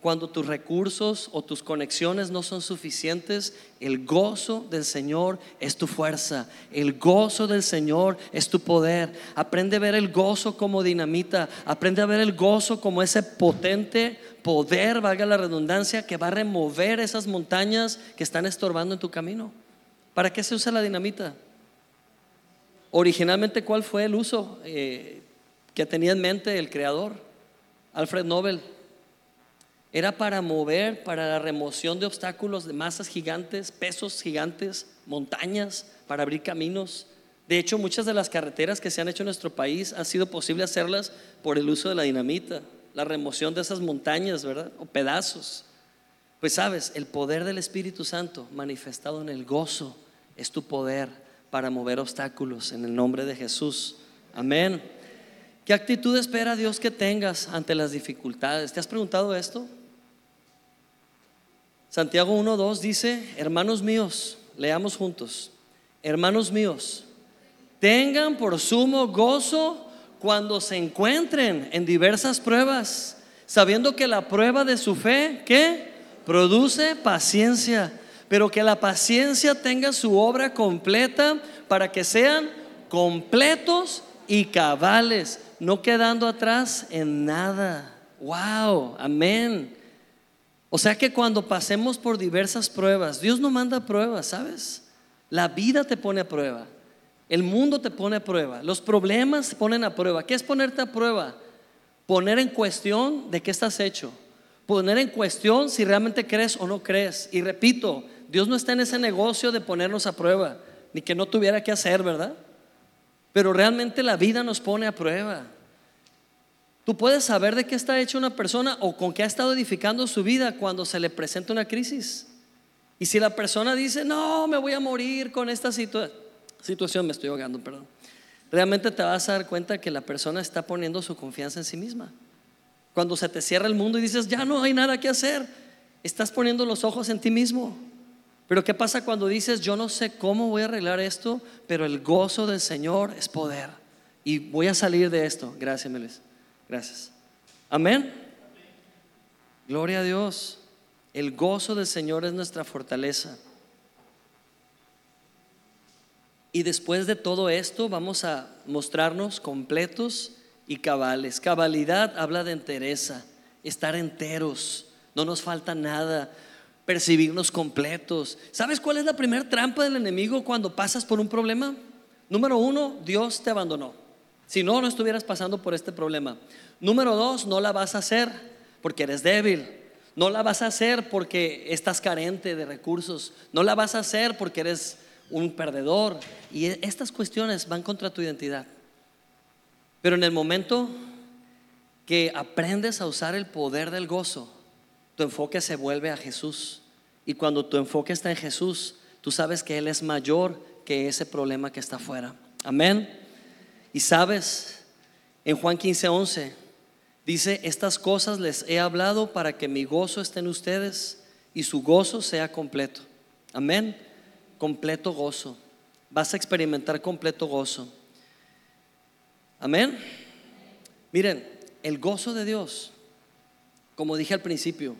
cuando tus recursos o tus conexiones no son suficientes, el gozo del Señor es tu fuerza, el gozo del Señor es tu poder. Aprende a ver el gozo como dinamita, aprende a ver el gozo como ese potente poder, valga la redundancia, que va a remover esas montañas que están estorbando en tu camino. ¿Para qué se usa la dinamita? Originalmente, ¿cuál fue el uso eh, que tenía en mente el creador? Alfred Nobel era para mover, para la remoción de obstáculos, de masas gigantes, pesos gigantes, montañas, para abrir caminos. De hecho, muchas de las carreteras que se han hecho en nuestro país ha sido posible hacerlas por el uso de la dinamita, la remoción de esas montañas, ¿verdad? O pedazos. Pues sabes, el poder del Espíritu Santo manifestado en el gozo es tu poder para mover obstáculos en el nombre de Jesús. Amén. ¿Qué actitud espera Dios que tengas ante las dificultades? ¿Te has preguntado esto? Santiago 1.2 dice, hermanos míos, leamos juntos, hermanos míos, tengan por sumo gozo cuando se encuentren en diversas pruebas, sabiendo que la prueba de su fe, ¿qué? Produce paciencia, pero que la paciencia tenga su obra completa para que sean completos y cabales, no quedando atrás en nada. Wow, amén. O sea que cuando pasemos por diversas pruebas, Dios no manda pruebas, ¿sabes? La vida te pone a prueba. El mundo te pone a prueba. Los problemas te ponen a prueba. ¿Qué es ponerte a prueba? Poner en cuestión de qué estás hecho. Poner en cuestión si realmente crees o no crees. Y repito, Dios no está en ese negocio de ponernos a prueba, ni que no tuviera que hacer, ¿verdad? Pero realmente la vida nos pone a prueba. Tú puedes saber de qué está hecha una persona o con qué ha estado edificando su vida cuando se le presenta una crisis. Y si la persona dice, no, me voy a morir con esta situación, me estoy ahogando, perdón. Realmente te vas a dar cuenta que la persona está poniendo su confianza en sí misma. Cuando se te cierra el mundo y dices, ya no hay nada que hacer, estás poniendo los ojos en ti mismo. Pero ¿qué pasa cuando dices, yo no sé cómo voy a arreglar esto, pero el gozo del Señor es poder? Y voy a salir de esto. Gracias, Melis. Gracias. Amén. Gloria a Dios. El gozo del Señor es nuestra fortaleza. Y después de todo esto vamos a mostrarnos completos y cabales. Cabalidad habla de entereza, estar enteros, no nos falta nada, percibirnos completos. ¿Sabes cuál es la primera trampa del enemigo cuando pasas por un problema? Número uno, Dios te abandonó. Si no, no estuvieras pasando por este problema. Número dos, no la vas a hacer porque eres débil. No la vas a hacer porque estás carente de recursos. No la vas a hacer porque eres un perdedor. Y e, estas cuestiones van contra tu identidad. Pero en el momento que aprendes a usar el poder del gozo, tu enfoque se vuelve a Jesús. Y cuando tu enfoque está en Jesús, tú sabes que Él es mayor que ese problema que está afuera. Amén. Y sabes, en Juan 15, 11, dice, estas cosas les he hablado para que mi gozo esté en ustedes y su gozo sea completo. Amén. Completo gozo. Vas a experimentar completo gozo. Amén. Miren, el gozo de Dios, como dije al principio,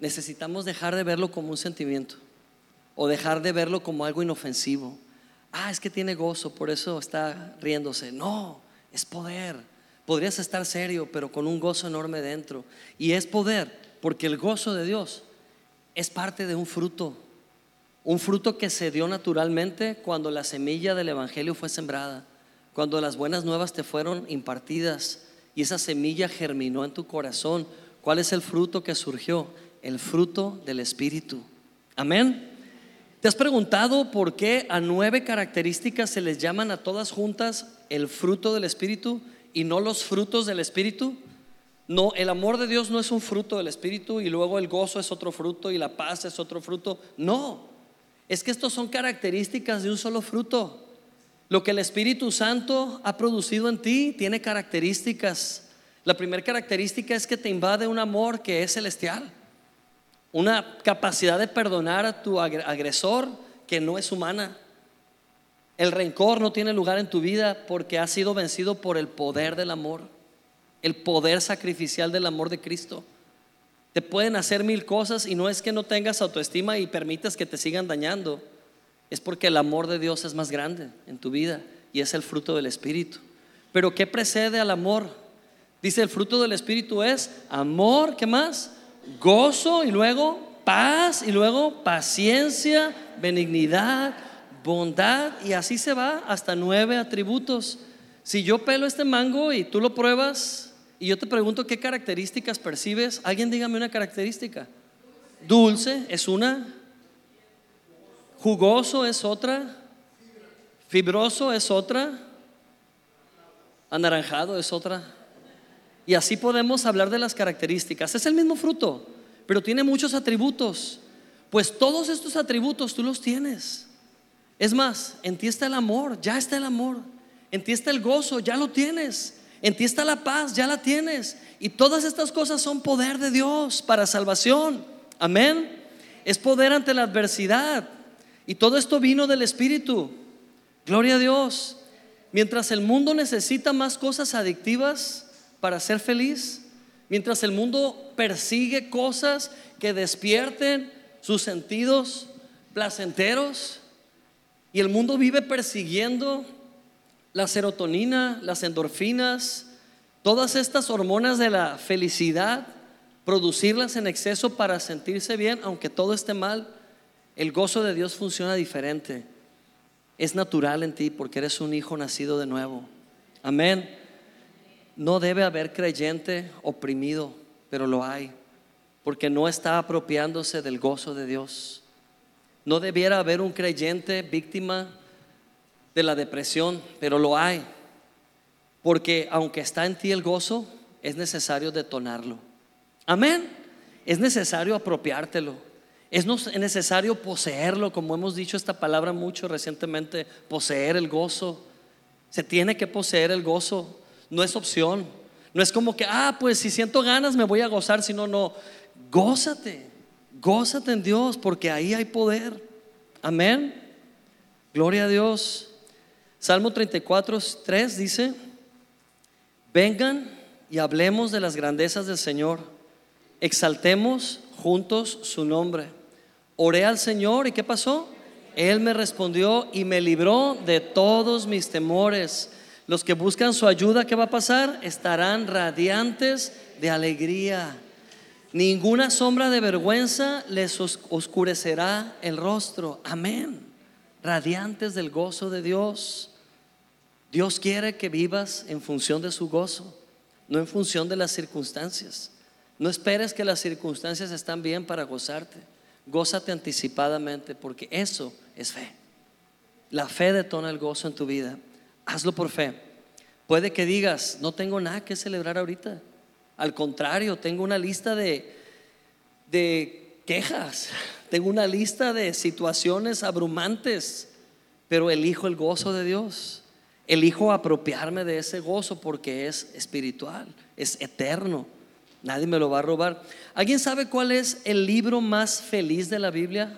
necesitamos dejar de verlo como un sentimiento o dejar de verlo como algo inofensivo ah, es que tiene gozo, por eso está riéndose. No, es poder. Podrías estar serio, pero con un gozo enorme dentro. Y es poder, porque el gozo de Dios es parte de un fruto. Un fruto que se dio naturalmente cuando la semilla del Evangelio fue sembrada, cuando las buenas nuevas te fueron impartidas y esa semilla germinó en tu corazón. ¿Cuál es el fruto que surgió? El fruto del Espíritu. Amén. ¿Te has preguntado por qué a nueve características se les llaman a todas juntas el fruto del Espíritu y no los frutos del Espíritu? No, el amor de Dios no es un fruto del Espíritu y luego el gozo es otro fruto y la paz es otro fruto. No, es que estos son características de un solo fruto. Lo que el Espíritu Santo ha producido en ti tiene características. La primera característica es que te invade un amor que es celestial una capacidad de perdonar a tu agresor que no es humana. El rencor no tiene lugar en tu vida porque has sido vencido por el poder del amor, el poder sacrificial del amor de Cristo. Te pueden hacer mil cosas y no es que no tengas autoestima y permitas que te sigan dañando. Es porque el amor de Dios es más grande en tu vida y es el fruto del Espíritu. Pero ¿qué precede al amor? Dice el fruto del Espíritu es amor, ¿qué más? Gozo y luego paz y luego paciencia, benignidad, bondad y así se va hasta nueve atributos. Si yo pelo este mango y tú lo pruebas y yo te pregunto qué características percibes, alguien dígame una característica. Dulce es una, jugoso es otra, fibroso es otra, anaranjado es otra. Y así podemos hablar de las características. Es el mismo fruto, pero tiene muchos atributos. Pues todos estos atributos tú los tienes. Es más, en ti está el amor, ya está el amor. En ti está el gozo, ya lo tienes. En ti está la paz, ya la tienes. Y todas estas cosas son poder de Dios para salvación. Amén. Es poder ante la adversidad. Y todo esto vino del Espíritu. Gloria a Dios. Mientras el mundo necesita más cosas adictivas para ser feliz, mientras el mundo persigue cosas que despierten sus sentidos placenteros, y el mundo vive persiguiendo la serotonina, las endorfinas, todas estas hormonas de la felicidad, producirlas en exceso para sentirse bien, aunque todo esté mal, el gozo de Dios funciona diferente. Es natural en ti porque eres un hijo nacido de nuevo. Amén. No debe haber creyente oprimido, pero lo hay, porque no está apropiándose del gozo de Dios. No debiera haber un creyente víctima de la depresión, pero lo hay. Porque aunque está en ti el gozo, es necesario detonarlo. Amén. Es necesario apropiártelo. Es necesario poseerlo, como hemos dicho esta palabra mucho recientemente, poseer el gozo. Se tiene que poseer el gozo, no es opción. No es como que, ah, pues si siento ganas me voy a gozar, sino no, gózate. Gózate en Dios porque ahí hay poder. Amén. Gloria a Dios. Salmo 34, 3 dice, vengan y hablemos de las grandezas del Señor. Exaltemos juntos su nombre. Oré al Señor y ¿qué pasó? Él me respondió y me libró de todos mis temores. Los que buscan su ayuda, ¿qué va a pasar? Estarán radiantes de alegría. Ninguna sombra de vergüenza les oscurecerá el rostro. Amén. Radiantes del gozo de Dios. Dios quiere que vivas en función de su gozo, no en función de las circunstancias. No esperes que las circunstancias están bien para gozarte. Gózate anticipadamente porque eso es fe. La fe detona el gozo en tu vida. Hazlo por fe. Puede que digas, no tengo nada que celebrar ahorita. Al contrario, tengo una lista de, de quejas, tengo una lista de situaciones abrumantes, pero elijo el gozo de Dios. Elijo apropiarme de ese gozo porque es espiritual, es eterno. Nadie me lo va a robar. ¿Alguien sabe cuál es el libro más feliz de la Biblia?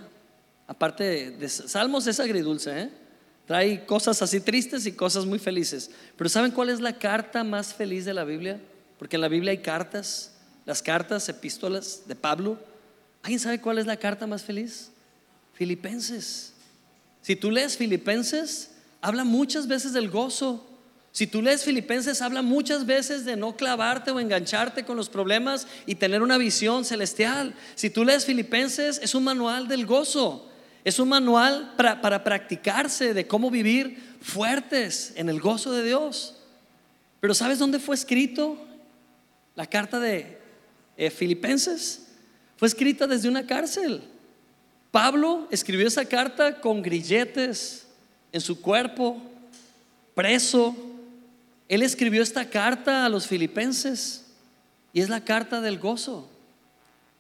Aparte de, Salmos es agridulce, ¿eh? Trae cosas así tristes y cosas muy felices. Pero ¿saben cuál es la carta más feliz de la Biblia? Porque en la Biblia hay cartas, las cartas, epístolas de Pablo. ¿Alguien sabe cuál es la carta más feliz? Filipenses. Si tú lees Filipenses, habla muchas veces del gozo. Si tú lees Filipenses, habla muchas veces de no clavarte o engancharte con los problemas y tener una visión celestial. Si tú lees Filipenses, es un manual del gozo. Es un manual para, practicarse de cómo vivir fuertes en el gozo de Dios. Pero ¿sabes dónde fue escrito? La carta de eh, Filipenses fue escrita desde una cárcel. Pablo escribió esa carta con grilletes en su cuerpo, preso. Él escribió esta carta a los filipenses y es la carta del gozo.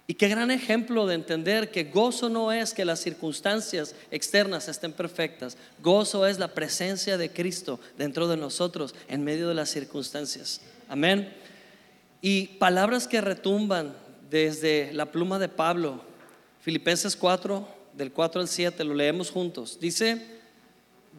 Y qué gran ejemplo de entender que gozo no es que las circunstancias externas estén perfectas. Gozo es la presencia de Cristo dentro de nosotros en medio de las circunstancias. Amén. Y palabras que retumban desde la pluma de Pablo, Filipenses 4, del 4 al 7, lo leemos juntos. Dice,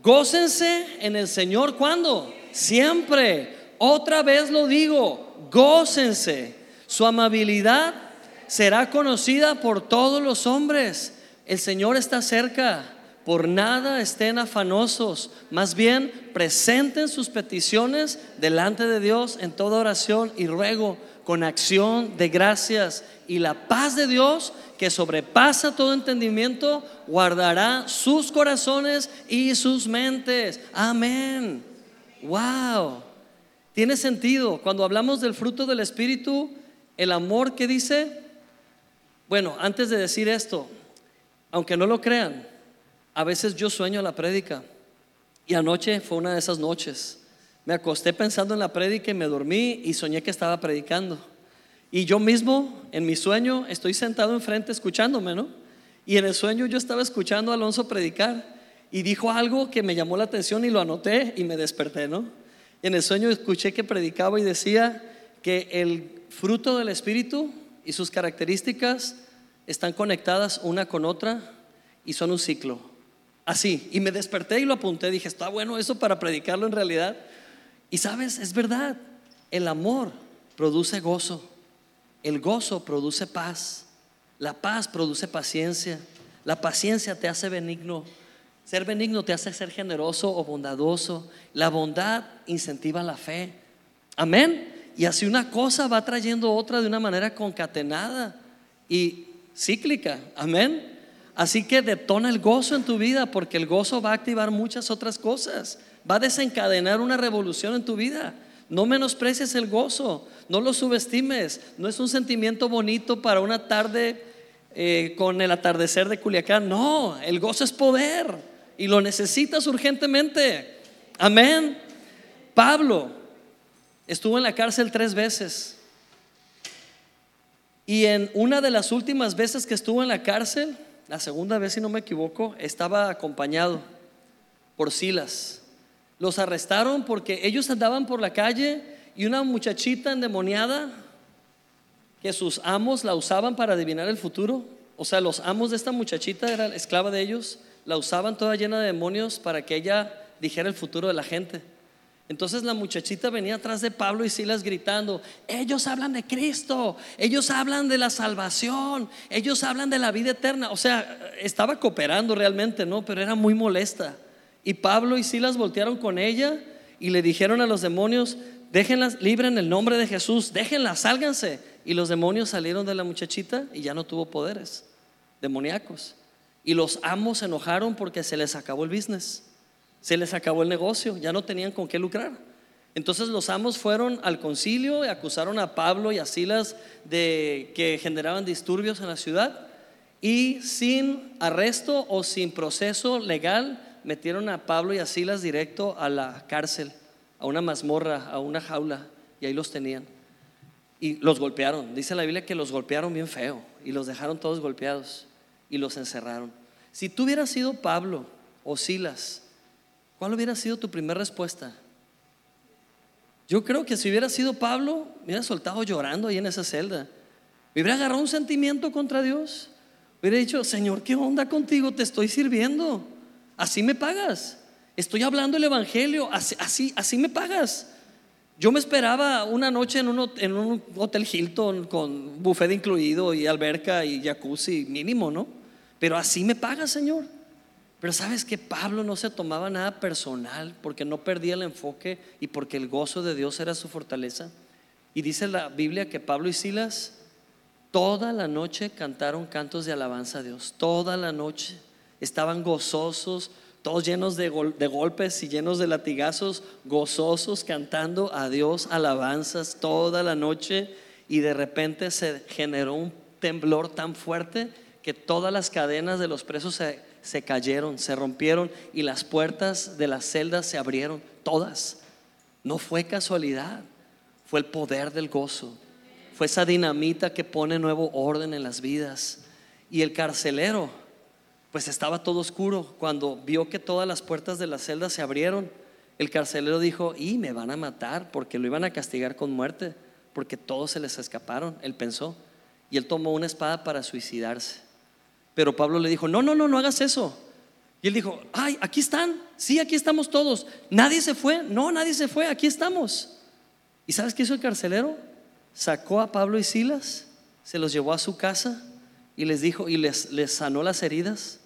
gócense en el Señor cuando? Siempre. Otra vez lo digo, gócense. Su amabilidad será conocida por todos los hombres. El Señor está cerca. Por nada estén afanosos, más bien presenten sus peticiones delante de Dios en toda oración y ruego con acción de gracias. Y la paz de Dios, que sobrepasa todo entendimiento, guardará sus corazones y sus mentes. Amén. Wow. Tiene sentido. Cuando hablamos del fruto del Espíritu, el amor que dice, bueno, antes de decir esto, aunque no lo crean, a veces yo sueño la prédica. Y anoche fue una de esas noches. Me acosté pensando en la prédica y me dormí y soñé que estaba predicando. Y yo mismo, en mi sueño, estoy sentado enfrente escuchándome, ¿no? Y en el sueño yo estaba escuchando a Alonso predicar y dijo algo que me llamó la atención y lo anoté y me desperté, ¿no? En el sueño escuché que predicaba y decía que el fruto del Espíritu y sus características están conectadas una con otra y son un ciclo. Así, y me desperté y lo apunté, dije, está bueno eso para predicarlo en realidad. Y sabes, es verdad, el amor produce gozo, el gozo produce paz, la paz produce paciencia, la paciencia te hace benigno, ser benigno te hace ser generoso o bondadoso, la bondad incentiva la fe. Amén. Y así una cosa va trayendo otra de una manera concatenada y cíclica. Amén. Así que detona el gozo en tu vida porque el gozo va a activar muchas otras cosas. Va a desencadenar una revolución en tu vida. No menosprecies el gozo, no lo subestimes. No es un sentimiento bonito para una tarde eh, con el atardecer de Culiacán. No, el gozo es poder y lo necesitas urgentemente. Amén. Pablo estuvo en la cárcel tres veces. Y en una de las últimas veces que estuvo en la cárcel, la segunda vez, si no me equivoco, estaba acompañado por Silas. Los arrestaron porque ellos andaban por la calle y una muchachita endemoniada que sus amos la usaban para adivinar el futuro. O sea, los amos de esta muchachita, era esclava de ellos, la usaban toda llena de demonios para que ella dijera el futuro de la gente. Entonces la muchachita venía atrás de Pablo y Silas gritando, ellos hablan de Cristo, ellos hablan de la salvación, ellos hablan de la vida eterna. O sea, estaba cooperando realmente, ¿no? Pero era muy molesta. Y Pablo y Silas voltearon con ella y le dijeron a los demonios, déjenlas, libren el nombre de Jesús, déjenlas, sálganse. Y los demonios salieron de la muchachita y ya no tuvo poderes demoníacos. Y los amos se enojaron porque se les acabó el business. Se les acabó el negocio, ya no tenían con qué lucrar. Entonces los amos fueron al concilio y acusaron a Pablo y a Silas de que generaban disturbios en la ciudad y sin arresto o sin proceso legal metieron a Pablo y a Silas directo a la cárcel, a una mazmorra, a una jaula y ahí los tenían. Y los golpearon. Dice la Biblia que los golpearon bien feo y los dejaron todos golpeados y los encerraron. Si tú hubieras sido Pablo o Silas, ¿Cuál hubiera sido tu primera respuesta? Yo creo que si hubiera sido Pablo, me hubiera soltado llorando ahí en esa celda. Me hubiera agarrado un sentimiento contra Dios. Hubiera dicho, Señor, ¿qué onda contigo? Te estoy sirviendo. Así me pagas. Estoy hablando el Evangelio. Así, así, me pagas. Yo me esperaba una noche en un, en un hotel Hilton con buffet incluido y alberca y jacuzzi mínimo, ¿no? Pero así me pagas, Señor. Pero sabes que Pablo no se tomaba nada personal porque no perdía el enfoque y porque el gozo de Dios era su fortaleza. Y dice la Biblia que Pablo y Silas toda la noche cantaron cantos de alabanza a Dios. Toda la noche estaban gozosos, todos llenos de, de golpes y llenos de latigazos, gozosos cantando a Dios alabanzas toda la noche. Y de repente se generó un temblor tan fuerte que todas las cadenas de los presos se se cayeron, se rompieron y las puertas de las celdas se abrieron, todas. No fue casualidad, fue el poder del gozo, fue esa dinamita que pone nuevo orden en las vidas. Y el carcelero, pues estaba todo oscuro. Cuando vio que todas las puertas de las celdas se abrieron, el carcelero dijo, y me van a matar porque lo iban a castigar con muerte, porque todos se les escaparon, él pensó. Y él tomó una espada para suicidarse. Pero Pablo le dijo, no, no, no, no hagas eso. Y él dijo, ay, aquí están, sí, aquí estamos todos. Nadie se fue, no, nadie se fue, aquí estamos. ¿Y sabes qué hizo el carcelero? Sacó a Pablo y Silas, se los llevó a su casa y les dijo, y les, les sanó las heridas,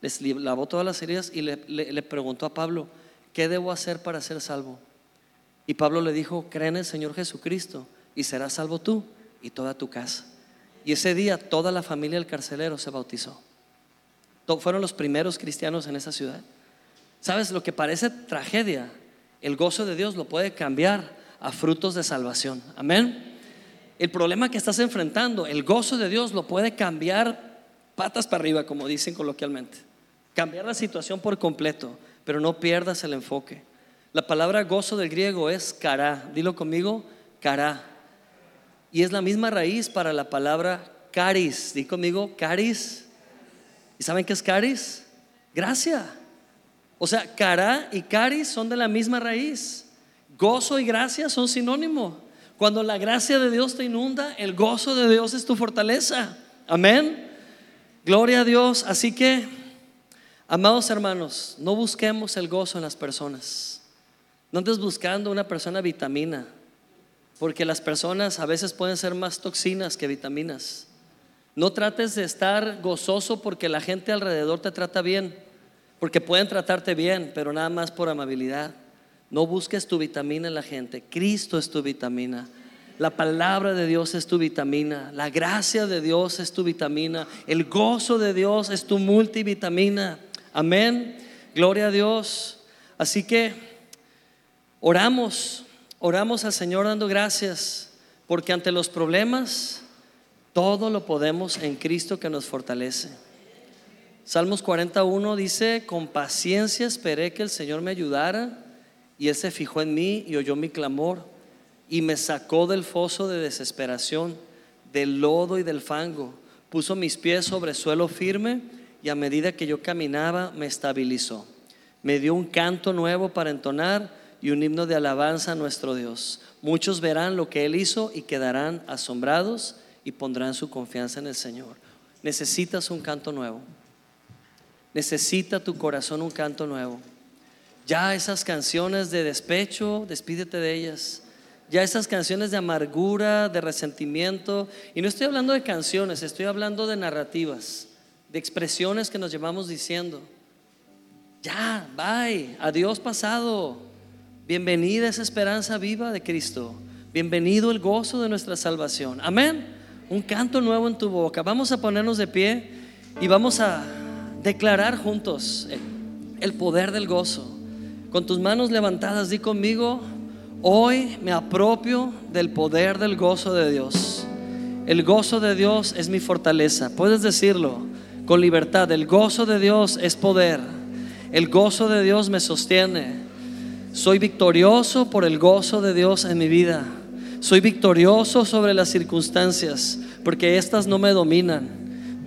les lavó todas las heridas y le, le preguntó a Pablo, ¿qué debo hacer para ser salvo? Y Pablo le dijo, cree en el Señor Jesucristo y serás salvo tú y toda tu casa. Y ese día toda la familia del carcelero se bautizó. Fueron los primeros cristianos en esa ciudad. ¿Sabes? Lo que parece tragedia, el gozo de Dios lo puede cambiar a frutos de salvación. Amén. El problema que estás enfrentando, el gozo de Dios lo puede cambiar patas para arriba, como dicen coloquialmente. Cambiar la situación por completo, pero no pierdas el enfoque. La palabra gozo del griego es cara. Dilo conmigo, cara. Y es la misma raíz para la palabra caris. Dí conmigo, caris. ¿Y saben qué es caris? Gracia. O sea, cara y caris son de la misma raíz. Gozo y gracia son sinónimo. Cuando la gracia de Dios te inunda, el gozo de Dios es tu fortaleza. Amén. Gloria a Dios. Así que, amados hermanos, no busquemos el gozo en las personas. No andes buscando una persona vitamina, porque las personas a veces pueden ser más toxinas que vitaminas. No trates de estar gozoso porque la gente alrededor te trata bien, porque pueden tratarte bien, pero nada más por amabilidad. No busques tu vitamina en la gente. Cristo es tu vitamina. La palabra de Dios es tu vitamina. La gracia de Dios es tu vitamina. El gozo de Dios es tu multivitamina. Amén. Gloria a Dios. Así que Oramos, oramos al Señor dando gracias, porque ante los problemas todo lo podemos en Cristo que nos fortalece. Salmos 41 dice, con paciencia esperé que el Señor me ayudara y Él se fijó en mí y oyó mi clamor y me sacó del foso de desesperación, del lodo y del fango, puso mis pies sobre suelo firme y a medida que yo caminaba me estabilizó. Me dio un canto nuevo para entonar y un himno de alabanza a nuestro Dios. Muchos verán lo que Él hizo y quedarán asombrados y pondrán su confianza en el Señor. Necesitas un canto nuevo. Necesita tu corazón un canto nuevo. Ya esas canciones de despecho, despídete de ellas. Ya esas canciones de amargura, de resentimiento. Y no estoy hablando de canciones, estoy hablando de narrativas, de expresiones que nos llevamos diciendo. Ya, bye, adiós pasado. Bienvenida esa esperanza viva de Cristo. Bienvenido el gozo de nuestra salvación. Amén. Un canto nuevo en tu boca. Vamos a ponernos de pie y vamos a declarar juntos el poder del gozo. Con tus manos levantadas, di conmigo, hoy me apropio del poder del gozo de Dios. El gozo de Dios es mi fortaleza. Puedes decirlo con libertad. El gozo de Dios es poder. El gozo de Dios me sostiene. Soy victorioso por el gozo de Dios en mi vida. Soy victorioso sobre las circunstancias porque éstas no me dominan.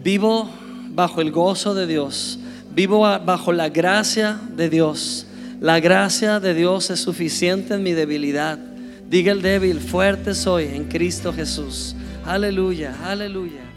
Vivo bajo el gozo de Dios. Vivo bajo la gracia de Dios. La gracia de Dios es suficiente en mi debilidad. Diga el débil, fuerte soy en Cristo Jesús. Aleluya, aleluya.